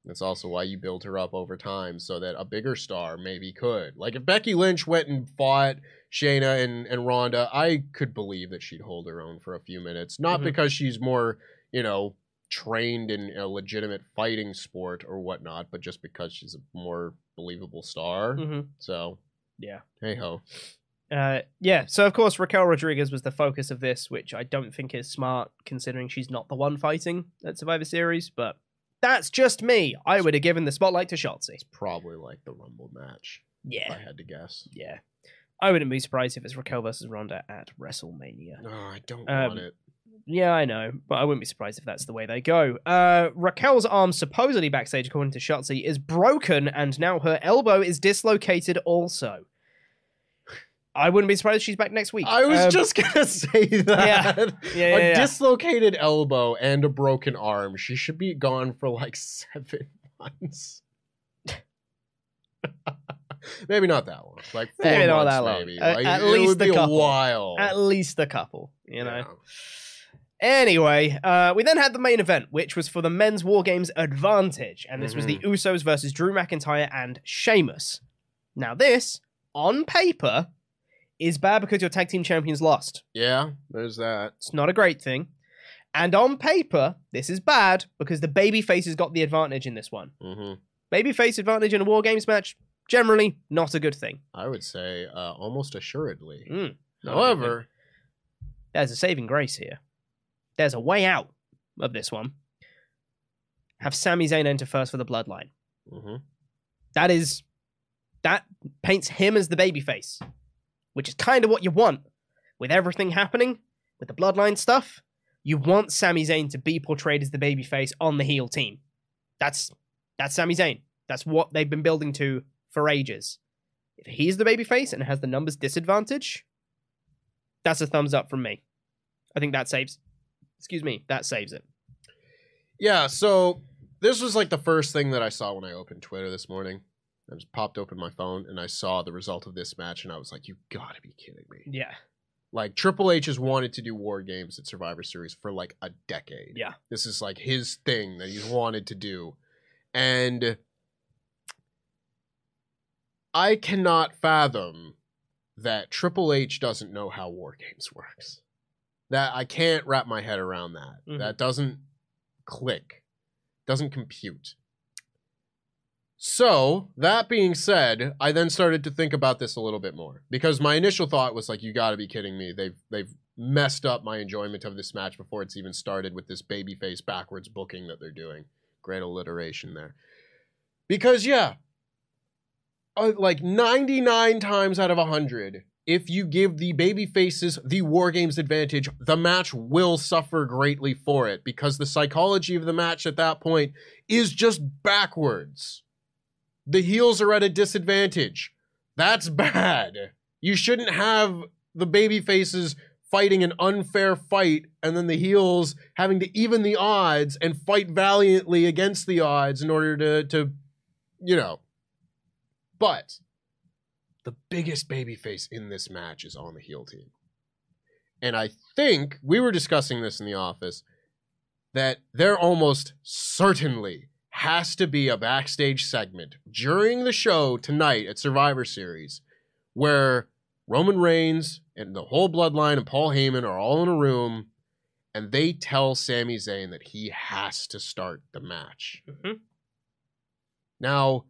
that's also why you build her up over time so that a bigger star maybe could. Like if Becky Lynch went and fought Shayna and and Ronda, I could believe that she'd hold her own for a few minutes, not Mhm. because she's more you know trained in a legitimate fighting sport or whatnot, but just because she's a more believable star. hmm So Yeah. hey ho. Uh, yeah, so of course Raquel Rodriguez was the focus of this, which I don't think is smart considering she's not the one fighting at Survivor Series, but that's just me. I would have given the spotlight to Shotzi. It's probably like the Rumble match, if I had to guess. yeah. I wouldn't be surprised if it's Raquel versus Ronda at WrestleMania. No, I don't Um, want it. Yeah, I know, but I wouldn't be surprised if that's the way they go. Uh, Raquel's arm, supposedly backstage, according to Shotzi, is broken, and now her elbow is dislocated also. I wouldn't be surprised if she's back next week. I was Um, just gonna (laughs) say that. Yeah, yeah, yeah (laughs) a yeah. dislocated elbow and a broken arm. She should be gone for like seven (laughs) months. maybe not that long. Like four Maybe not that long. maybe. At- Like, at it least a couple. while. at least a couple, you know. Yeah. Anyway, uh, we then had the main event, which was for the men's War Games advantage, and this was the Usos versus Drew McIntyre and Sheamus. Now, this on paper is bad because your tag team champions lost. Yeah, there's that. It's not a great thing. And on paper, this is bad because the baby faces got the advantage in this one. hmm Babyface advantage in a War Games match, generally not a good thing. I would say uh, almost assuredly. Mm, not a. However, there's a saving grace here. There's a way out of this one. Have Sami Zayn enter first for the bloodline. mhm. That is that paints him as the babyface, which is kind of what you want. With everything happening, with the bloodline stuff, you want Sami Zayn to be portrayed as the babyface on the heel team. That's that's Sami Zayn. That's what they've been building to for ages. If he's the babyface and has the numbers disadvantage, that's a thumbs up from me. I think that saves. Excuse me, that saves it. Yeah, so this was like the first thing that I saw when I opened Twitter this morning. I just popped open my phone and I saw the result of this match, and I was like, "You gotta be kidding me!" Yeah, Like Triple H has wanted to do War Games at Survivor Series for like a decade. yeah. This is like his thing that he's wanted to do, and I cannot fathom that Triple H doesn't know how War Games works. That I can't wrap my head around that. Mhm. That doesn't click, doesn't compute. So, that being said, I then started to think about this a little bit more because my initial thought was like you got to be kidding me. They've they've messed up my enjoyment of this match before it's even started with this babyface backwards booking that they're doing. Great alliteration there. Because yeah, uh, like 99 times out of 100, if you give the baby faces the war games advantage, the match will suffer greatly for it because the psychology of the match at that point is just backwards. The heels are at a disadvantage. That's bad. You shouldn't have the baby faces fighting an unfair fight and then the heels having to even the odds and fight valiantly against the odds in order to to you know. But the biggest babyface in this match is on the heel team. And I think we were discussing this in the office that they're almost certainly has to be a backstage segment during the show tonight at Survivor Series where Roman Reigns and the whole bloodline and Paul Heyman are all in a room and they tell Sami Zayn that he has to start the match. Mhm. Now,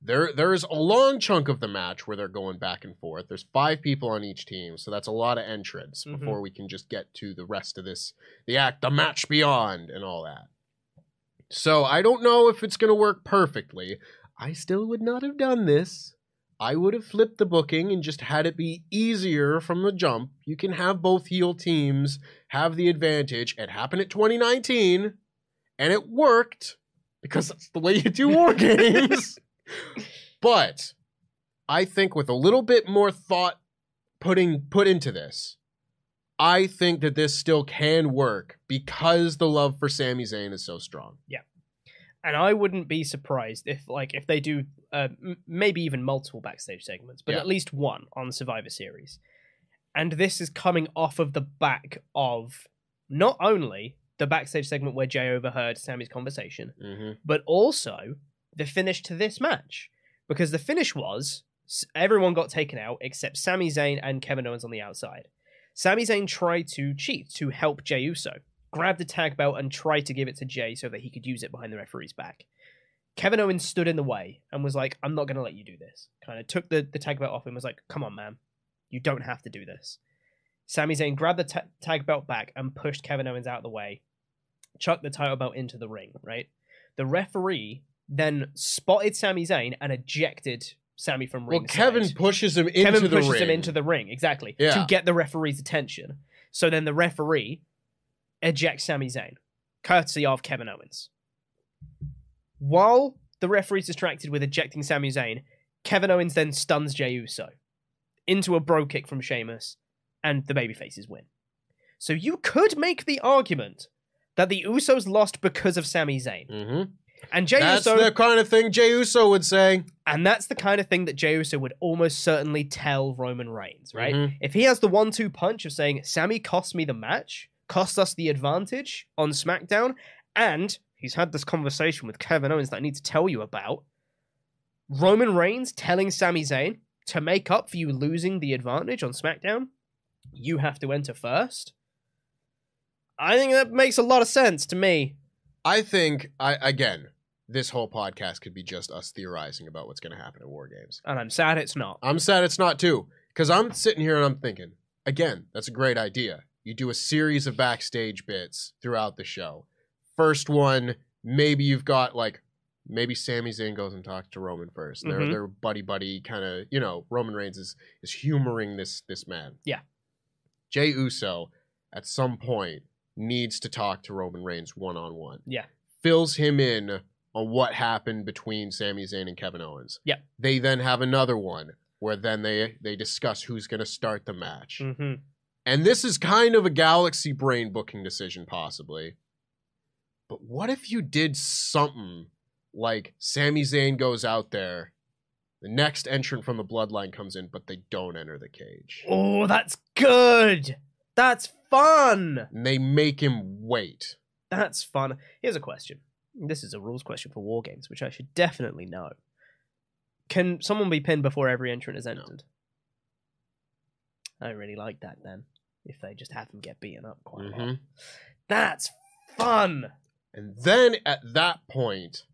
there there is a long chunk of the match where they're going back and forth. There's five people on each team, so that's a lot of entrance Mhm. before we can just get to the rest of this, the act, the match beyond, and all that. So I don't know if it's going to work perfectly. I still would not have done this. I would have flipped the booking and just had it be easier from the jump. You can have both heel teams have the advantage. It happened at 2019, and it worked because that's the way you do war (laughs) games. but I think with a little bit more thought putting put into this, I think that this still can work because the love for Sami Zayn is so strong. Yeah. And I wouldn't be surprised if like if they do uh, m- maybe even multiple backstage segments, but Yeah. at least one on Survivor Series. And this is coming off of the back of not only the backstage segment where Jey overheard Sami's conversation, Mm-hmm. but also the finish to this match. Because the finish was everyone got taken out except Sami Zayn and Kevin Owens on the outside. Sami Zayn tried to cheat to help Jey Uso, grabbed the tag belt and tried to give it to Jey so that he could use it behind the referee's back. Kevin Owens stood in the way and was like, I'm not going to let you do this. Kind of took the, the tag belt off and was like, Come on, man. You don't have to do this. Sami Zayn grabbed the ta- tag belt back and pushed Kevin Owens out of the way, chucked the title belt into the ring, right? The referee then spotted Sami Zayn and ejected Sami from ring. Well. Kevin pushes him into Kevin the pushes ring. him into the ring, exactly, Yeah. to get the referee's attention. So then the referee ejects Sami Zayn, courtesy of Kevin Owens. While the referee's distracted with ejecting Sami Zayn, Kevin Owens then stuns Jey Uso into a Brogue kick from Sheamus, and the babyfaces win. So you could make the argument that the Usos lost because of Sami Zayn. Mhm. And Jey That's Uso the kind of thing Jey Uso would say. and that's the kind of thing that Jey Uso would almost certainly tell Roman Reigns, right? Mhm. If he has the one-two punch of saying, Sami cost me the match, cost us the advantage on SmackDown, and he's had this conversation with Kevin Owens that I need to tell you about. Roman Reigns telling Sami Zayn to make up for you losing the advantage on SmackDown, you have to enter first. I think that makes a lot of sense to me. I think I again, this whole podcast could be just us theorizing about what's going to happen at War Games. And I'm sad it's not. I'm sad it's not too, because I'm sitting here and I'm thinking, again, that's a great idea. You do a series of backstage bits throughout the show. First one, maybe you've got like maybe Sami Zayn goes and talks to Roman 1st They're Mhm. they're buddy buddy kind of you know Roman Reigns is is humoring this this man. Yeah. Jey Uso at some point needs to talk to Roman Reigns one on one. Yeah. Fills him in on what happened between Sami Zayn and Kevin Owens. Yeah. They then have another one where then they they discuss who's going to start the match. Mm-hmm. And this is kind of a galaxy brain booking decision, possibly. But what if you did something like Sami Zayn goes out there, the next entrant from the bloodline comes in, but they don't enter the cage. Oh, that's good. That's fun. And they make him wait. That's fun. Here's a question. This is a rules question for war games, which I should definitely know. Can someone be pinned before every entrant is entered? I don't really like that then. If they just have them get beaten up quite a lot. Mhm. That's fun. And then at that point,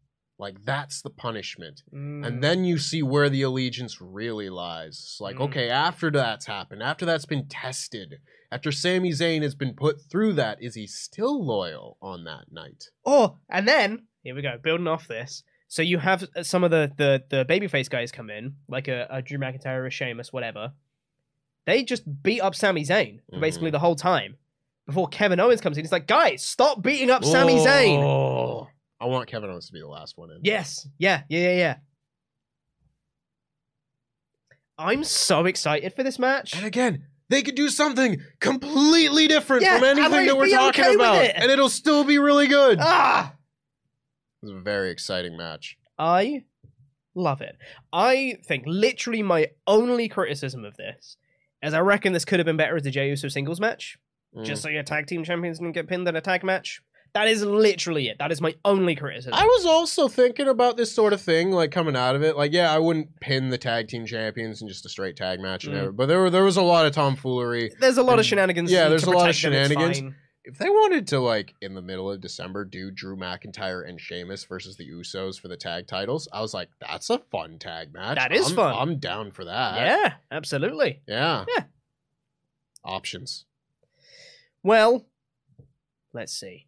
like that's the punishment. Mm. And then you see where the allegiance really lies. It's like, Mm. okay, after that's happened, after that's been tested, after Sami Zayn has been put through that, is he still loyal on that night? Oh, and then here we go, building off this. So you have some of the the the babyface guys come in, like a, a Drew McIntyre, a Sheamus, whatever. They just beat up Sami Zayn for basically Mm-hmm. the whole time before Kevin Owens comes in. He's like, guys, stop beating up Sami Zayn. I want Kevin Owens to be the last one in. Yes. Yeah. Yeah. Yeah. Yeah. I'm so excited for this match. And again, they could do something completely different Yeah, from anything that we're talking okay about, it. and it'll still be really good. Ah, It was a very exciting match. I love it. I think literally my only criticism of this is I reckon this could have been better as a Jey Uso singles match. Mm. Just so your tag team champions didn't get pinned in a tag match. That is literally it. That is my only criticism. I was also thinking about this sort of thing, like coming out of it. Like, yeah, I wouldn't pin the tag team champions in just a straight tag match, and Mm. everything, but there were there was a lot of tomfoolery. There's a lot of shenanigans. Yeah, there's a lot of protect them, shenanigans. If they wanted to, like, in the middle of December, do Drew McIntyre and Sheamus versus the Usos for the tag titles, I was like, that's a fun tag match. That is I'm- fun. I'm down for that. Yeah, absolutely. Yeah. Yeah. Options. Well, let's see.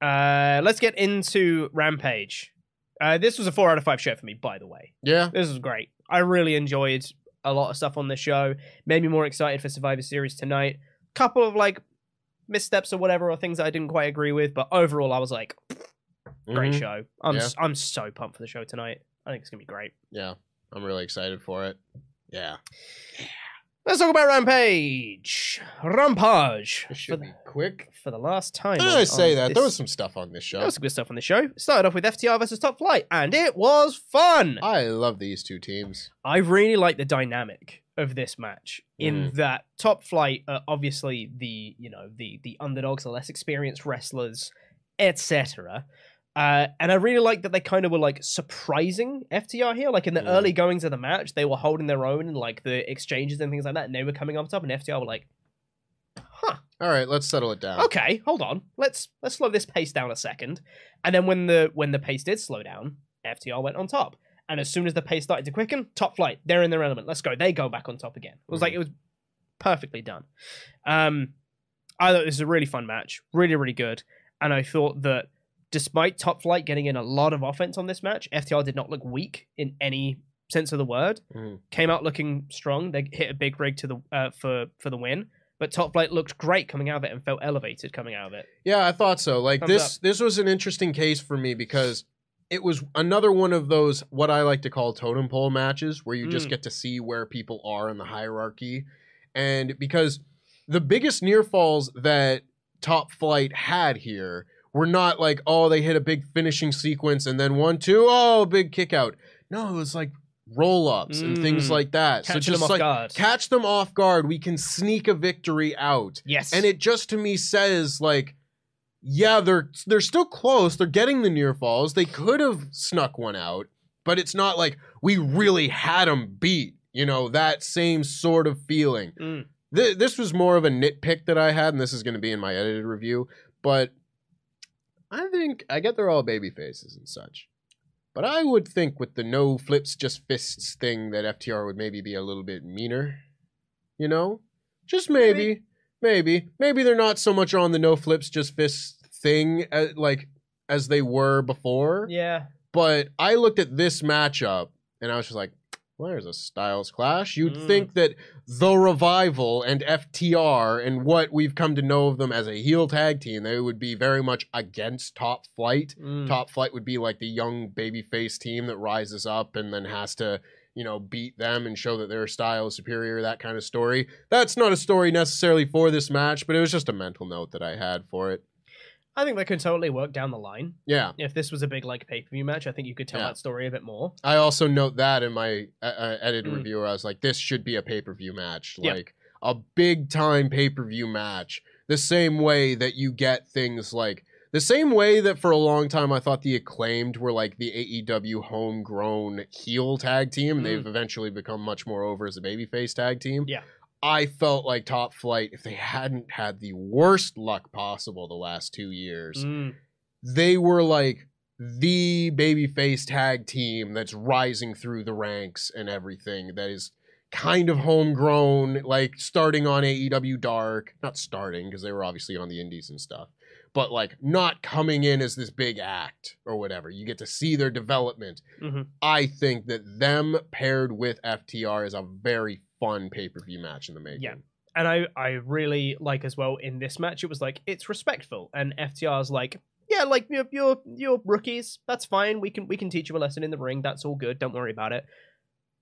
Uh, let's get into Rampage. Uh, this was a four out of five show for me, by the way. Yeah. This was great. I really enjoyed a lot of stuff on this show. Made me more excited for Survivor Series tonight. Couple of like missteps or whatever, or things that I didn't quite agree with, but overall, I was like, great Mhm. show. I'm Yeah. s- I'm so pumped for the show tonight. I think it's gonna be great. Yeah. I'm really excited for it. Yeah. Let's talk about Rampage. Rampage. This should be quick. for the last time. I say that. this- There was some stuff on this show. There was some good stuff on the show. Started off with FTR versus Top Flight, and it was fun. I love these two teams. I really like the dynamic of this match in Mm-hmm. that Top Flight are obviously the you know the the underdogs, the less experienced wrestlers, etc. Uh, and I really like that they kind of were like surprising FTR here. Like in the Mm. early goings of the match, they were holding their own and like the exchanges and things like that, and they were coming up top, and FTR were like, "Huh, All right, let's settle it down. okay, hold on, let's let's slow this pace down a second. And then when the when the pace did slow down, FTR went on top. And as soon as the pace started to quicken, top flight, they're in their element. Let's go. They go back on top again. It was like it was perfectly done. Um, I thought this was a really fun match, really really good. And I thought that despite top flight getting in a lot of offense on this match, FTR did not look weak in any sense of the word. Mhm. Came out looking strong. They hit a big rig to the uh, for for the win. But top flight looked great coming out of it and felt elevated coming out of it. Yeah, I thought so. Like Thumbs this this was an interesting case for me because it was another one of those what I like to call totem pole matches where you just Mm. get to see where people are in the hierarchy. And because the biggest near falls that Top Flight had here were not like, oh, they hit a big finishing sequence and then one, two, oh, big kick out. No, it was like roll ups and things Mm. like that. so just them off like guard. catch them off guard. We can sneak a victory out. Yes. And it just to me says like, yeah, they're they're still close. They're getting the near falls. They could have snuck one out, but it's not like we really had them beat. You know that same sort of feeling. Mm. Th- this was more of a nitpick that I had, and this is going to be in my edited review. But I think I get they're all baby faces and such. But I would think with the no flips, just fists thing that FTR would maybe be a little bit meaner. You know? Just maybe. Maybe. Maybe they're not so much on the no flips, just fists thing as, like as they were before. Yeah. But I looked at this matchup and I was just like, well, there's a styles clash. You'd Mm. think that the revival and FTR and what we've come to know of them as a heel tag team, they would be very much against Top Flight. Mm. Top Flight would be like the young babyface team that rises up and then has to, you know, beat them and show that their style is superior, that kind of story. That's not a story necessarily for this match, but it was just a mental note that I had for it. I think that could totally work down the line. Yeah. If this was a big like pay per view match, I think you could tell Yeah. that story a bit more. I also note that in my uh, uh, edited Mm. review, where I was like, this should be a pay per view match, like a big time pay per view match. The same way that you get things like the same way that for a long time I thought the acclaimed were like the AEW homegrown heel tag team. Mm. They've eventually become much more over as a babyface tag team. Yeah. I felt like Top Flight, if they hadn't had the worst luck possible the last two years, Mm. they were like the babyface tag team that's rising through the ranks and everything that is kind of homegrown, like starting on AEW Dark, not starting because they were obviously on the indies and stuff, but like not coming in as this big act or whatever. You get to see their development. Mhm. I think that them paired with FTR is a very fun pay per view match in the making. Yeah. And I, I really like as well in this match, it was like, it's respectful. And FTR's like, yeah, like you're, you're, you're rookies. That's fine. We can, we can teach you a lesson in the ring. That's all good. Don't worry about it.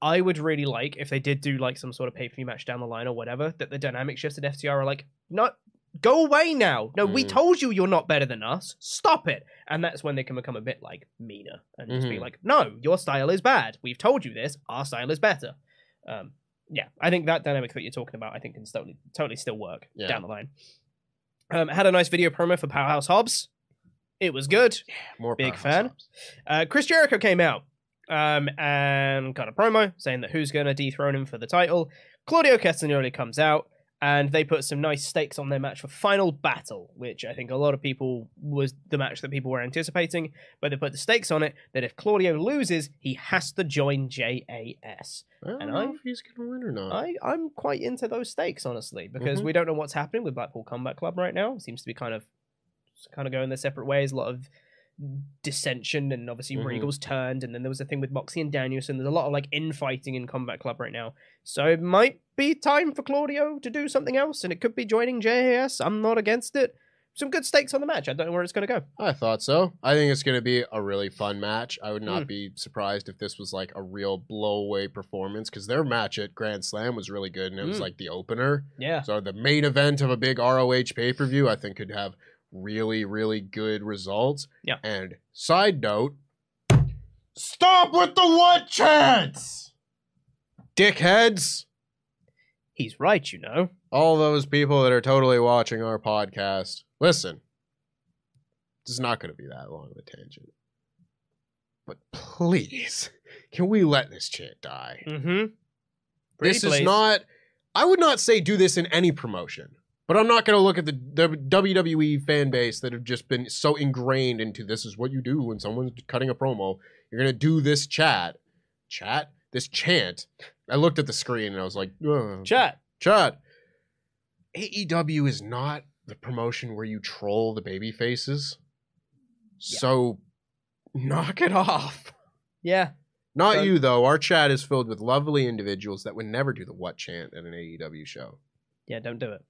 I would really like if they did do like some sort of pay per view match down the line or whatever, that the dynamic shifts at FTR are like, not go away now. No, we Mm. told you you're not better than us. Stop it. And that's when they can become a bit like meaner and just be Mhm. like, no, your style is bad. We've told you this. Our style is better. Um, yeah, I think that dynamic that you're talking about, I think can totally, totally still work Yeah. down the line. Um, had a nice video promo for Powerhouse Hobbs. It was good. More Big powerhouse fan. Uh, Chris Jericho came out um, and got a promo saying that who's going to dethrone him for the title. Claudio Castagnoli comes out and they put some nice stakes on their match for Final Battle, which I think a lot of people was the match that people were anticipating. But they put the stakes on it that if Claudio loses, he has to join JAS. I don't And know I- if he's gonna win or not. I, I'm quite into those stakes, honestly, because Mhm. we don't know what's happening with Blackpool Combat Club right now. It seems to be kind of kind of going their separate ways. A lot of dissension, and obviously Mhm. Regal's turned, and then there was a thing with Moxie and Danielson. There's a lot of like infighting in Combat Club right now, so it might be time for Claudio to do something else, and it could be joining JAS. I'm not against it. Some good stakes on the match. I don't know where it's going to go. I thought so. I think it's going to be a really fun match. I would not Mm. be surprised if this was like a real blowaway performance because their match at Grand Slam was really good and it was Mm. like the opener. Yeah. So the main event of a big ROH pay per view, I think, could have really, really good results. Yeah. And side note, stop with the what chants, dickheads. He's right, you know. All those people that are totally watching our podcast, listen. This is not going to be that long of a tangent. But please, (laughs) can we let this chant die? Mm-hmm. this is not I would not say do this in any promotion. But I'm not going to look at the, the WWE fan base that have just been so ingrained into this is what you do when someone's cutting a promo. You're going to do this chat. Chat? This chant. I looked at the screen and I was like, "Ugh." chat. Chat. AEW is not the promotion where you troll the baby faces. So knock it off. Yeah. Not Don't- you though. Our chat is filled with lovely individuals that would never do the what chant at an AEW show. Yeah, don't do it.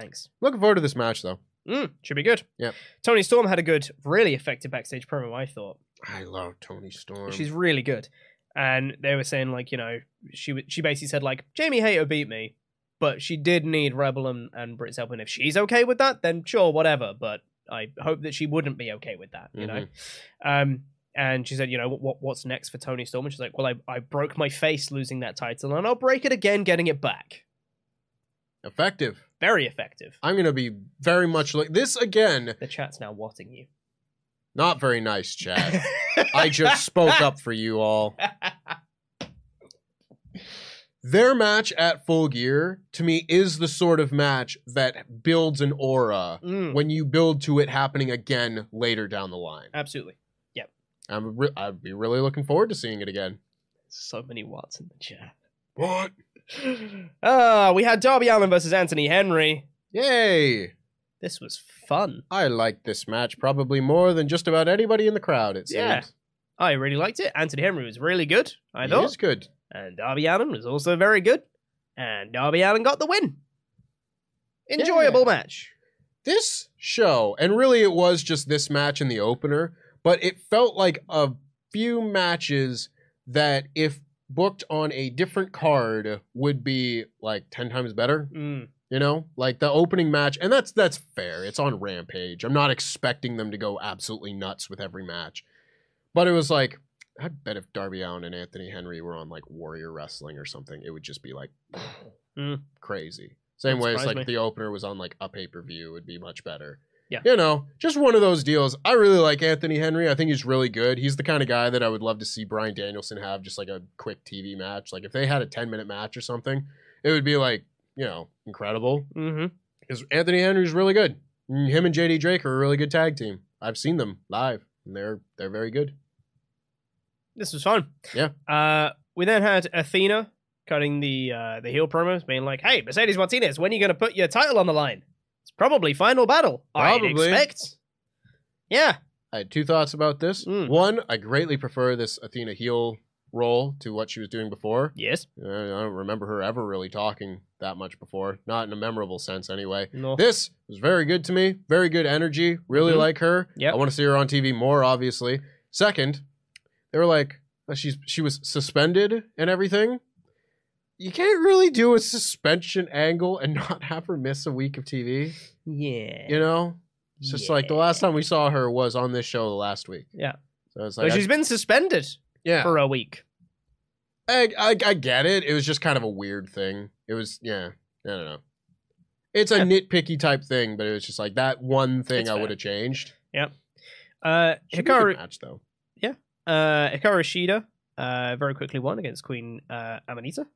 Thanks. Looking forward to this match though. Mm, should be good. Yeah. Toni Storm had a good, really effective backstage promo, I thought. I love Toni Storm. She's really good. And they were saying, like, you know, she she basically said, like, Jamie Hayter beat me, but she did need Rebel and, and Britt's help. And if she's okay with that, then sure, whatever. But I hope that she wouldn't be okay with that, you know? Um, and she said, you know, what what's next for Toni Storm? And she's like, well, I, I broke my face losing that title, and I'll break it again getting it back. Effective. Very effective. I'm gonna be very much like this again. The chat's now watting you. Not very nice, chat. (laughs) I just spoke up for you all. Their match at Full Gear to me is the sort of match that builds an aura Mm, when you build to it happening again later down the line. absolutely. Yep. I'm re- I'd be really looking forward to seeing it again. So many watts in the chat. What? Ah, we had Darby Allin versus Anthony Henry. Yay! This was fun. I liked this match probably more than just about anybody in the crowd. It seems. Yeah. I really liked it. Anthony Henry was really good, I thought. He is good. And Darby Allin was also very good. And Darby Allin got the win. Enjoyable Yeah. match. this show, and really it was just this match in the opener, but it felt like a few matches that if booked on a different card would be like 10 times better, Mm. you know? Like the opening match, and that's that's fair. It's on Rampage. I'm not expecting them to go absolutely nuts with every match. But it was like I bet if Darby Allin and Anthony Henry were on like Warrior Wrestling or something, it would just be like Mm. crazy. Same way as like me. the opener was on like a pay per view, would be much better. Yeah. You know, just one of those deals. I really like Anthony Henry. I think he's really good. He's the kind of guy that I would love to see Bryan Danielson have just like a quick TV match. Like if they had a 10 minute match or something, it would be like, you know, incredible. Mm-hmm. Because Anthony Henry's really good. Mm, Him and JD Drake are a really good tag team. I've seen them live, and they're they're very good. This was fun. Yeah. Uh, we then had Athena cutting the uh, the heel promos, being like, "Hey, Mercedes Martinez, when are you going to put your title on the line? Probably final battle. I'd expect." Yeah. I had two thoughts about this. Mm. One, I greatly prefer this Athena heel role to what she was doing before. Yes. Uh, I don't remember her ever really talking that much before, not in a memorable sense anyway. No. This was very good to me. Very good energy. Really Mhm. like her. Yep. I want to see her on TV more, obviously. Second, they were like, uh, she's she was suspended and everything. You can't really do a suspension angle and (laughs) not have her miss a week of TV. Yeah. You know? It's just like the last time we saw her was on this show last week. Yeah. So it's But like, I- she's been suspended yeah. for a week. I, I I get it. It was just kind of a weird thing. It was yeah. I don't know. It's a nitpicky type thing, but it was just like that one thing It's I would have changed. Yep. Uh, Should be a good Hikaru, match though. Yeah. Uh, Hikaru Shida, uh, very quickly won against Queen uh, Amanita.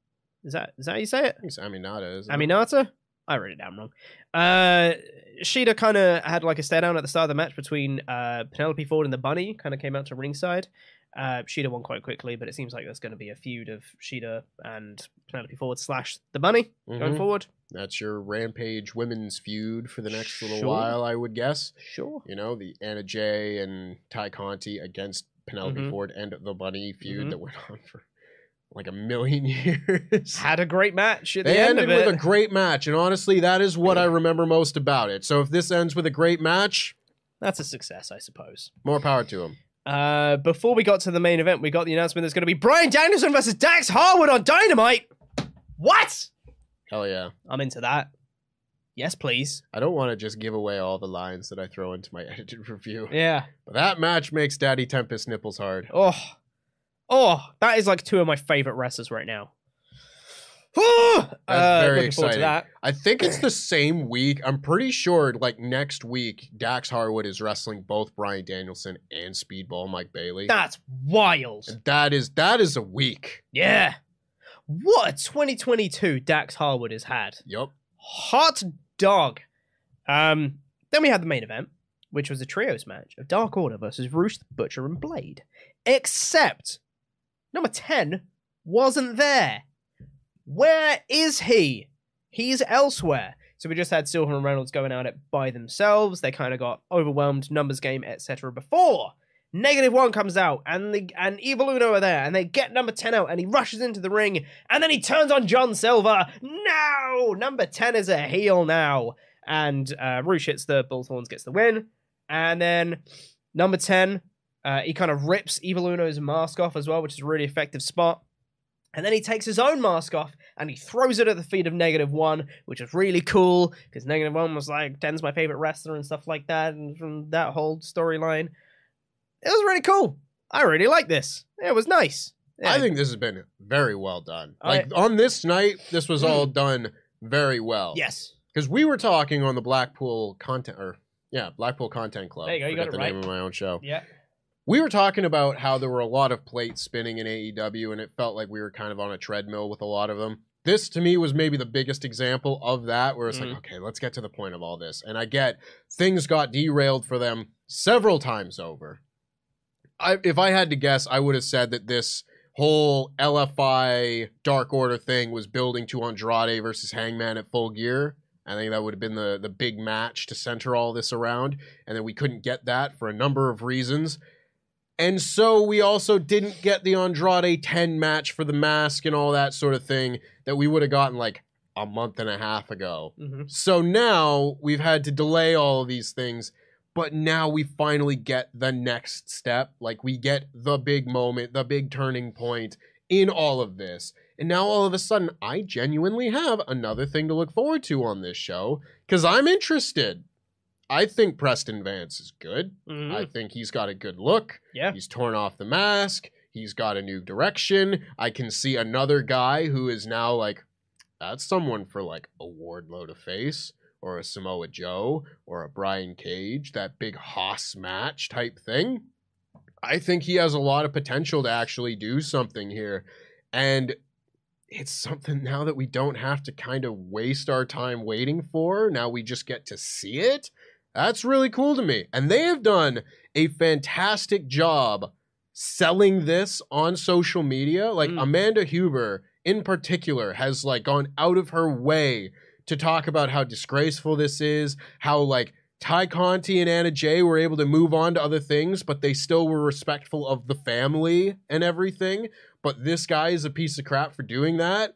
Is that is that how you say it? I think it's Aminata. Isn't it? Aminata? I wrote it down wrong. Uh, Shida kind of had like a stare down at the start of the match between uh, Penelope Ford and the Bunny. Kind of came out to ringside. Uh, Shida won quite quickly, but it seems like there's going to be a feud of Shida and Penelope Ford slash the Bunny going Mhm. forward. That's your Rampage women's feud for the next little while, I would guess. Sure. You know, the Anna Jay and Tay Conti against Penelope Mhm. Ford and the Bunny feud Mhm. that went (laughs) on for like a million (laughs) years. Had a great match at They the end ended of it. with a great match, and honestly, that is what I remember most about it. So if this ends with a great match, That's a success, I suppose. more power to him. Uh, before we got to the main event, we got the announcement there's going to be Bryan Danielson versus Dax Harwood on Dynamite. What? Hell yeah. I'm into that. Yes, please. I don't want to just give away all the lines that I throw into my (laughs) edited review. Yeah. But that match makes Daddy Tempest nipples hard. Oh, oh, that is like two of my favorite wrestlers right now. Oh, (sighs) That's uh, very exciting. that. I think it's the same week. I'm pretty sure, like next week, Dax Harwood is wrestling both Bryan Danielson and Speedball Mike Bailey. That's wild. And that is that is a week. Yeah. What a 2022 Dax Harwood has had. Yep. Hot dog. Um, then we had the main event, which was a trios match of Dark Order versus Rush, Butcher, and Blade. Except number 10 wasn't there. Where is he? He's elsewhere. So we just had Silver and Reynolds going out at it by themselves. They kind of got overwhelmed, numbers game, etc. Before Negative One comes out and the and Evil Uno are there and they get number 10 out and he rushes into the ring and then he turns on John Silver. No! Number 10 is a heel now. And uh, Rush hits the Bull's Horns, gets the win. And then number 10, uh, he kind of rips Evil Uno's mask off as well, which is a really effective spot. And then he takes his own mask off and he throws it at the feet of Negative One, which is really cool because Negative One was like, Ten's my favorite wrestler and stuff like that. And from that whole storyline, it was really cool. I really like this. It was nice. Yeah. I think this has been very well done. I- Like on this night, this was all Mm. done very well. Yes. Because we were talking on the Blackpool content or yeah, Blackpool Content Club. There you go, you Forget got it the name of my own show. Yeah. We were talking about how there were a lot of plates spinning in AEW, and it felt like we were kind of on a treadmill with a lot of them. This to me was maybe the biggest example of that, where it's Mhm. like, okay, let's get to the point of all this. And I get things got derailed for them several times over. I, if I had to guess, I would have said that this whole LFI Dark Order thing was building to Andrade versus Hangman at Full Gear. I think that would have been the the big match to center all this around, and then we couldn't get that for a number of reasons. And so we also didn't get the Andrade 10 match for the mask and all that sort of thing that we would have gotten like a month and a half ago. Mm-hmm. So now we've had to delay all of these things, but now we finally get the next step. Like we get the big moment, the big turning point in all of this. And now all of a sudden, I genuinely have another thing to look forward to on this show because I'm interested. I think Preston Vance is good. Mhm. I think he's got a good look. Yeah. He's torn off the mask. He's got a new direction. I can see another guy who is now like, that's someone for like a Wardlow to face, or a Samoa Joe, or a Brian Cage, that big Haas match type thing. I think he has a lot of potential to actually do something here. And it's something now that we don't have to kind of waste our time waiting for. Now we just get to see it. That's really cool to me. And they have done a fantastic job selling this on social media. Like Mm. Amanda Huber in particular has like gone out of her way to talk about how disgraceful this is, how like Tay Conti and Anna Jay were able to move on to other things, but they still were respectful of the family and everything. But this guy is a piece of crap for doing that.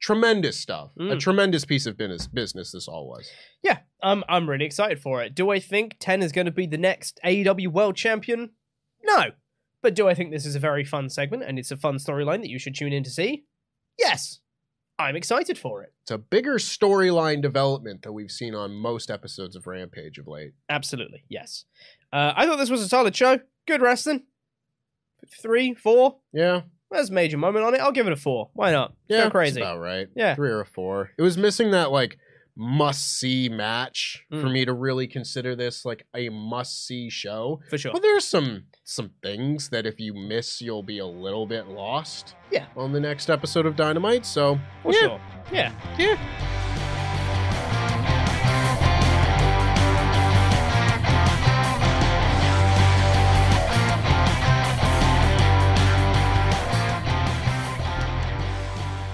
Tremendous stuff. A Mm. tremendous piece of business. Business this all was. Yeah, I'm I'm really excited for it. Do I think Ten is going to be the next AEW World Champion? No, but do I think this is a very fun segment and it's a fun storyline that you should tune in to see? Yes, I'm excited for it. It's a bigger storyline development that we've seen on most episodes of Rampage of late. Absolutely, yes. Uh, I thought this was a solid show. Good wrestling. Three, four. Yeah, There's a major moment on it. I'll give it a four. Why not? yeah, Go that's crazy. about right. Yeah. three or a four. It was missing that like must see match for Mm. me to really consider this like a must see show. For sure. But there's some some things that if you miss, you'll be a little bit lost. Yeah. On the next episode of Dynamite. So For yeah, sure. Yeah. yeah.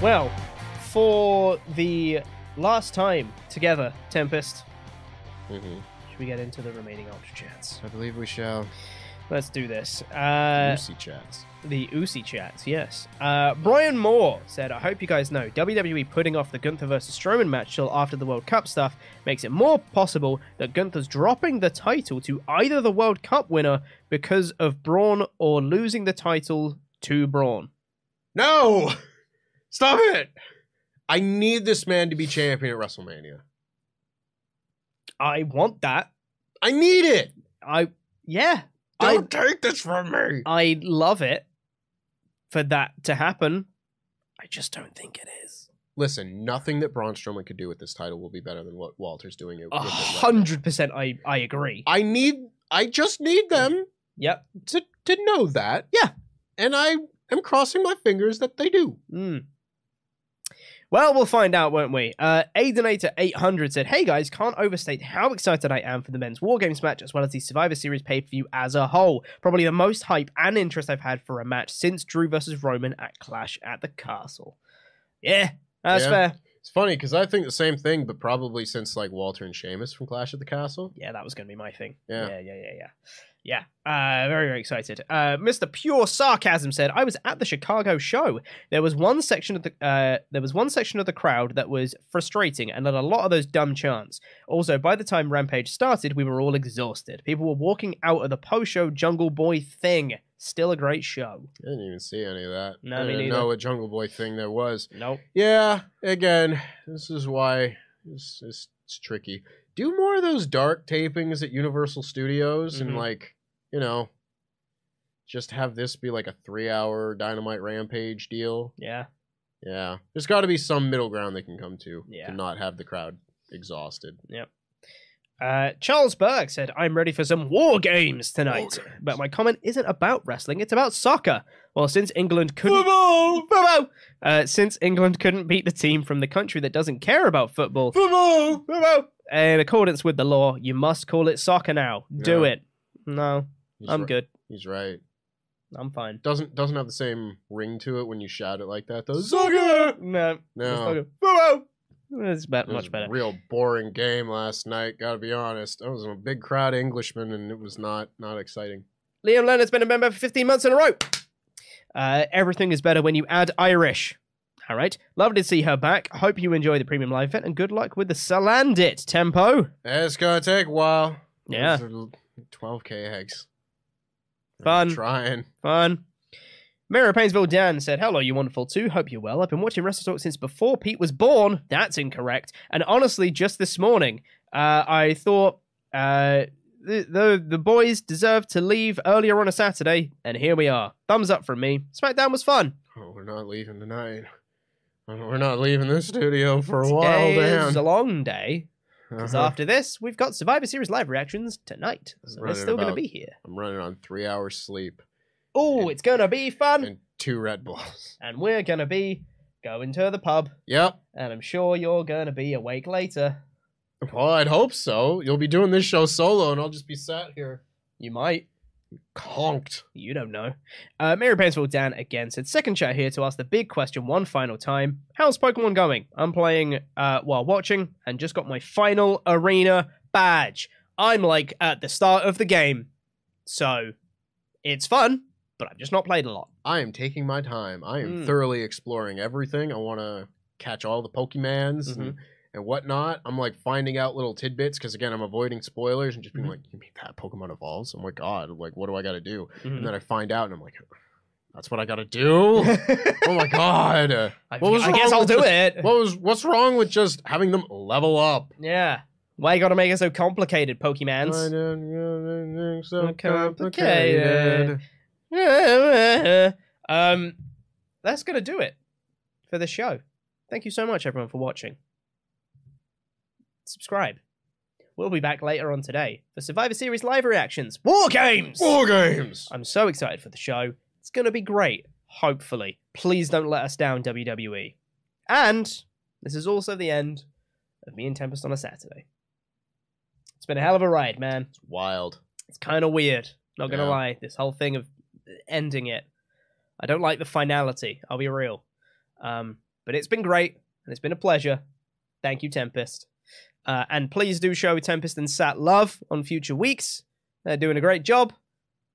Well, for the last time together, Tempest, Mhm. should we get into the remaining Ultra Chats? I believe we shall. Let's do this. Uh, chats. the Usi chats, yes. Uh, Brian Moore said, I hope you guys know WWE putting off the Gunther versus Strowman match till after the World Cup stuff makes it more possible that Gunther's dropping the title to either the World Cup winner because of Braun or losing the title to Braun. No! Stop it! I need this man to be champion at WrestleMania. I want that. I need it! I, yeah. Don't take this from me! I love it for that to happen. I just don't think it is. Listen, nothing that Braun Strowman could do with this title will be better than what Walter's doing A with it right now. hundred percent, I I agree. I need I just need them Yep. to to know that. Yeah. And I am crossing my fingers that they do. Mm. Well, we'll find out, won't we? Uh, Aidenator 800 said, Hey guys, can't overstate how excited I am for the men's War Games match as well as the Survivor Series pay per view as a whole. Probably the most hype and interest I've had for a match since Drew versus Roman at Clash at the Castle. Yeah, that's Yeah. fair. It's funny because I think the same thing, but probably since like Walter and Sheamus from Clash at the Castle. Yeah, that was going to be my thing. Yeah. yeah, yeah, yeah, yeah. Yeah, uh, very, very excited. Uh, Mr. Pure Sarcasm said, "I was at the Chicago show. There was one section of the uh, there was one section of the crowd that was frustrating, and had a lot of those dumb chants. Also, by the time Rampage started, we were all exhausted. People were walking out of the post-show Jungle Boy thing. Still a great show. I didn't even see any of that. No, I didn't neither. know what Jungle Boy thing there was. Nope. Yeah, again, this is why it's, it's, it's tricky. Do more of those dark tapings at Universal Studios and Mhm. like, you know, just have this be like a three hour Dynamite Rampage deal. Yeah. Yeah. There's got to be some middle ground they can come to Yeah. to not have the crowd exhausted. Yep. Uh, Charles Burke said, I'm ready for some war games tonight. But my comment isn't about wrestling, it's about soccer. Well, since England couldn't. Football! Football! Uh, since England couldn't beat the team from the country that doesn't care about football. Football! Football! In accordance with the law, you must call it soccer now. Do Yeah. it. No, He's I'm ri- good. He's right. I'm fine. Doesn't doesn't have the same ring to it when you shout it like that though. No. No. it's. About It much better. a real boring game last night. Gotta be honest. I was in a big crowd of Englishmen, and it was not not exciting. Liam Leonard's been a member for 15 months in a row. Uh, everything is better when you add Irish. All right. Lovely to see her back. Hope you enjoy the premium live event and good luck with the Salandit tempo. It's gonna take a while. Yeah. 12k eggs. Fun. I'm trying. Fun. Mira Painesville Dan said, Hello, you wonderful two. Hope you're well. I've been watching WrestleTalk since before Pete was born. That's incorrect. And honestly, just this morning, uh, I thought uh, the, the the boys deserved to leave earlier on a Saturday, and here we are. Thumbs up from me. SmackDown was fun. Oh, we're not leaving tonight. We're not leaving this studio for a while, Today Dan. is a long day. Because Uh-huh. after this, we've got Survivor Series live reactions tonight. So they're still going to be here. I'm running on three hours sleep Oh, it's going to be fun. and two Red Bulls. (laughs) And we're going to be going to the pub. Yep. And I'm sure you're going to be awake later. Well, I'd hope so. You'll be doing this show solo, and I'll just be sat here You might. Conked. You don't know. Uh, Mary Painesville Dan again said, second chat here to ask the big question one final time. How's Pokemon going? I'm playing uh, while watching and just got my final arena badge. I'm like at the start of the game. So it's fun, but I've just not played a lot. I am taking my time. I am Mm. thoroughly exploring everything. I want to catch all the Pokemans Mm-hmm. and, and whatnot. I'm like finding out little tidbits because again, I'm avoiding spoilers and just being Mhm. like, "You mean that Pokemon evolves?" I'm like, "God, like what do I got to do?" Mhm. And then I find out, and I'm like, "That's what I got to do." oh my (laughs) god! I, What was I guess I'll do just- it. What was what's wrong with just having them level up? Yeah. Why you gotta make it so complicated, Pokemans? so complicated? complicated. (laughs) um, that's gonna do it for the show. Thank you so much, everyone, for watching. Subscribe. We'll be back later on today for Survivor Series live reactions. War games. War games. I'm so excited for the show. It's gonna be great. Hopefully, please don't let us down, WWE. And this is also the end of me and Tempest on a Saturday. It's been a hell of a ride, man It's wild. it's kind of weird. Not gonna Yeah. lie, this whole thing of ending it, I don't like the finality. I'll be real, um, but it's been great and it's been a pleasure. Thank you, Tempest, uh, and please do show Tempest and Sat love on future weeks. They're doing a great job,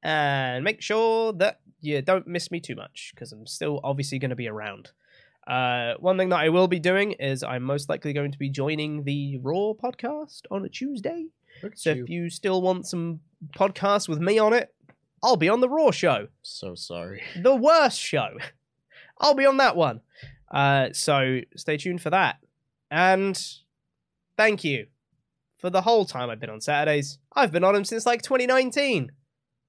and make sure that you don't miss me too much because I'm still obviously going to be around. Uh, one thing that I will be doing is I'm most likely going to be joining the Raw podcast on a Tuesday. So you. if you still want some podcasts with me on it, I'll be on the Raw show, So sorry. (laughs) the worst show. I'll be on that one. Uh, so stay tuned for that. And thank you for the whole time I've been on Saturdays. I've been on them since like 2019.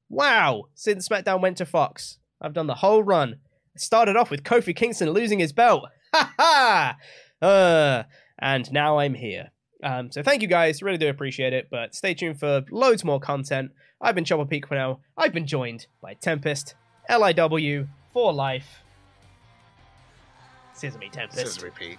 Wow, since SmackDown went to Fox, I've done the whole run. It started off with Kofi Kingston losing his belt. (laughs) Ha ha! Uh, and now I'm here. Um, so thank you guys, really do appreciate it. But stay tuned for loads more content. I've been Chopper Peak now. I've been joined by Tempest, LIW for life. Scissor me, Tempest. Says repeat.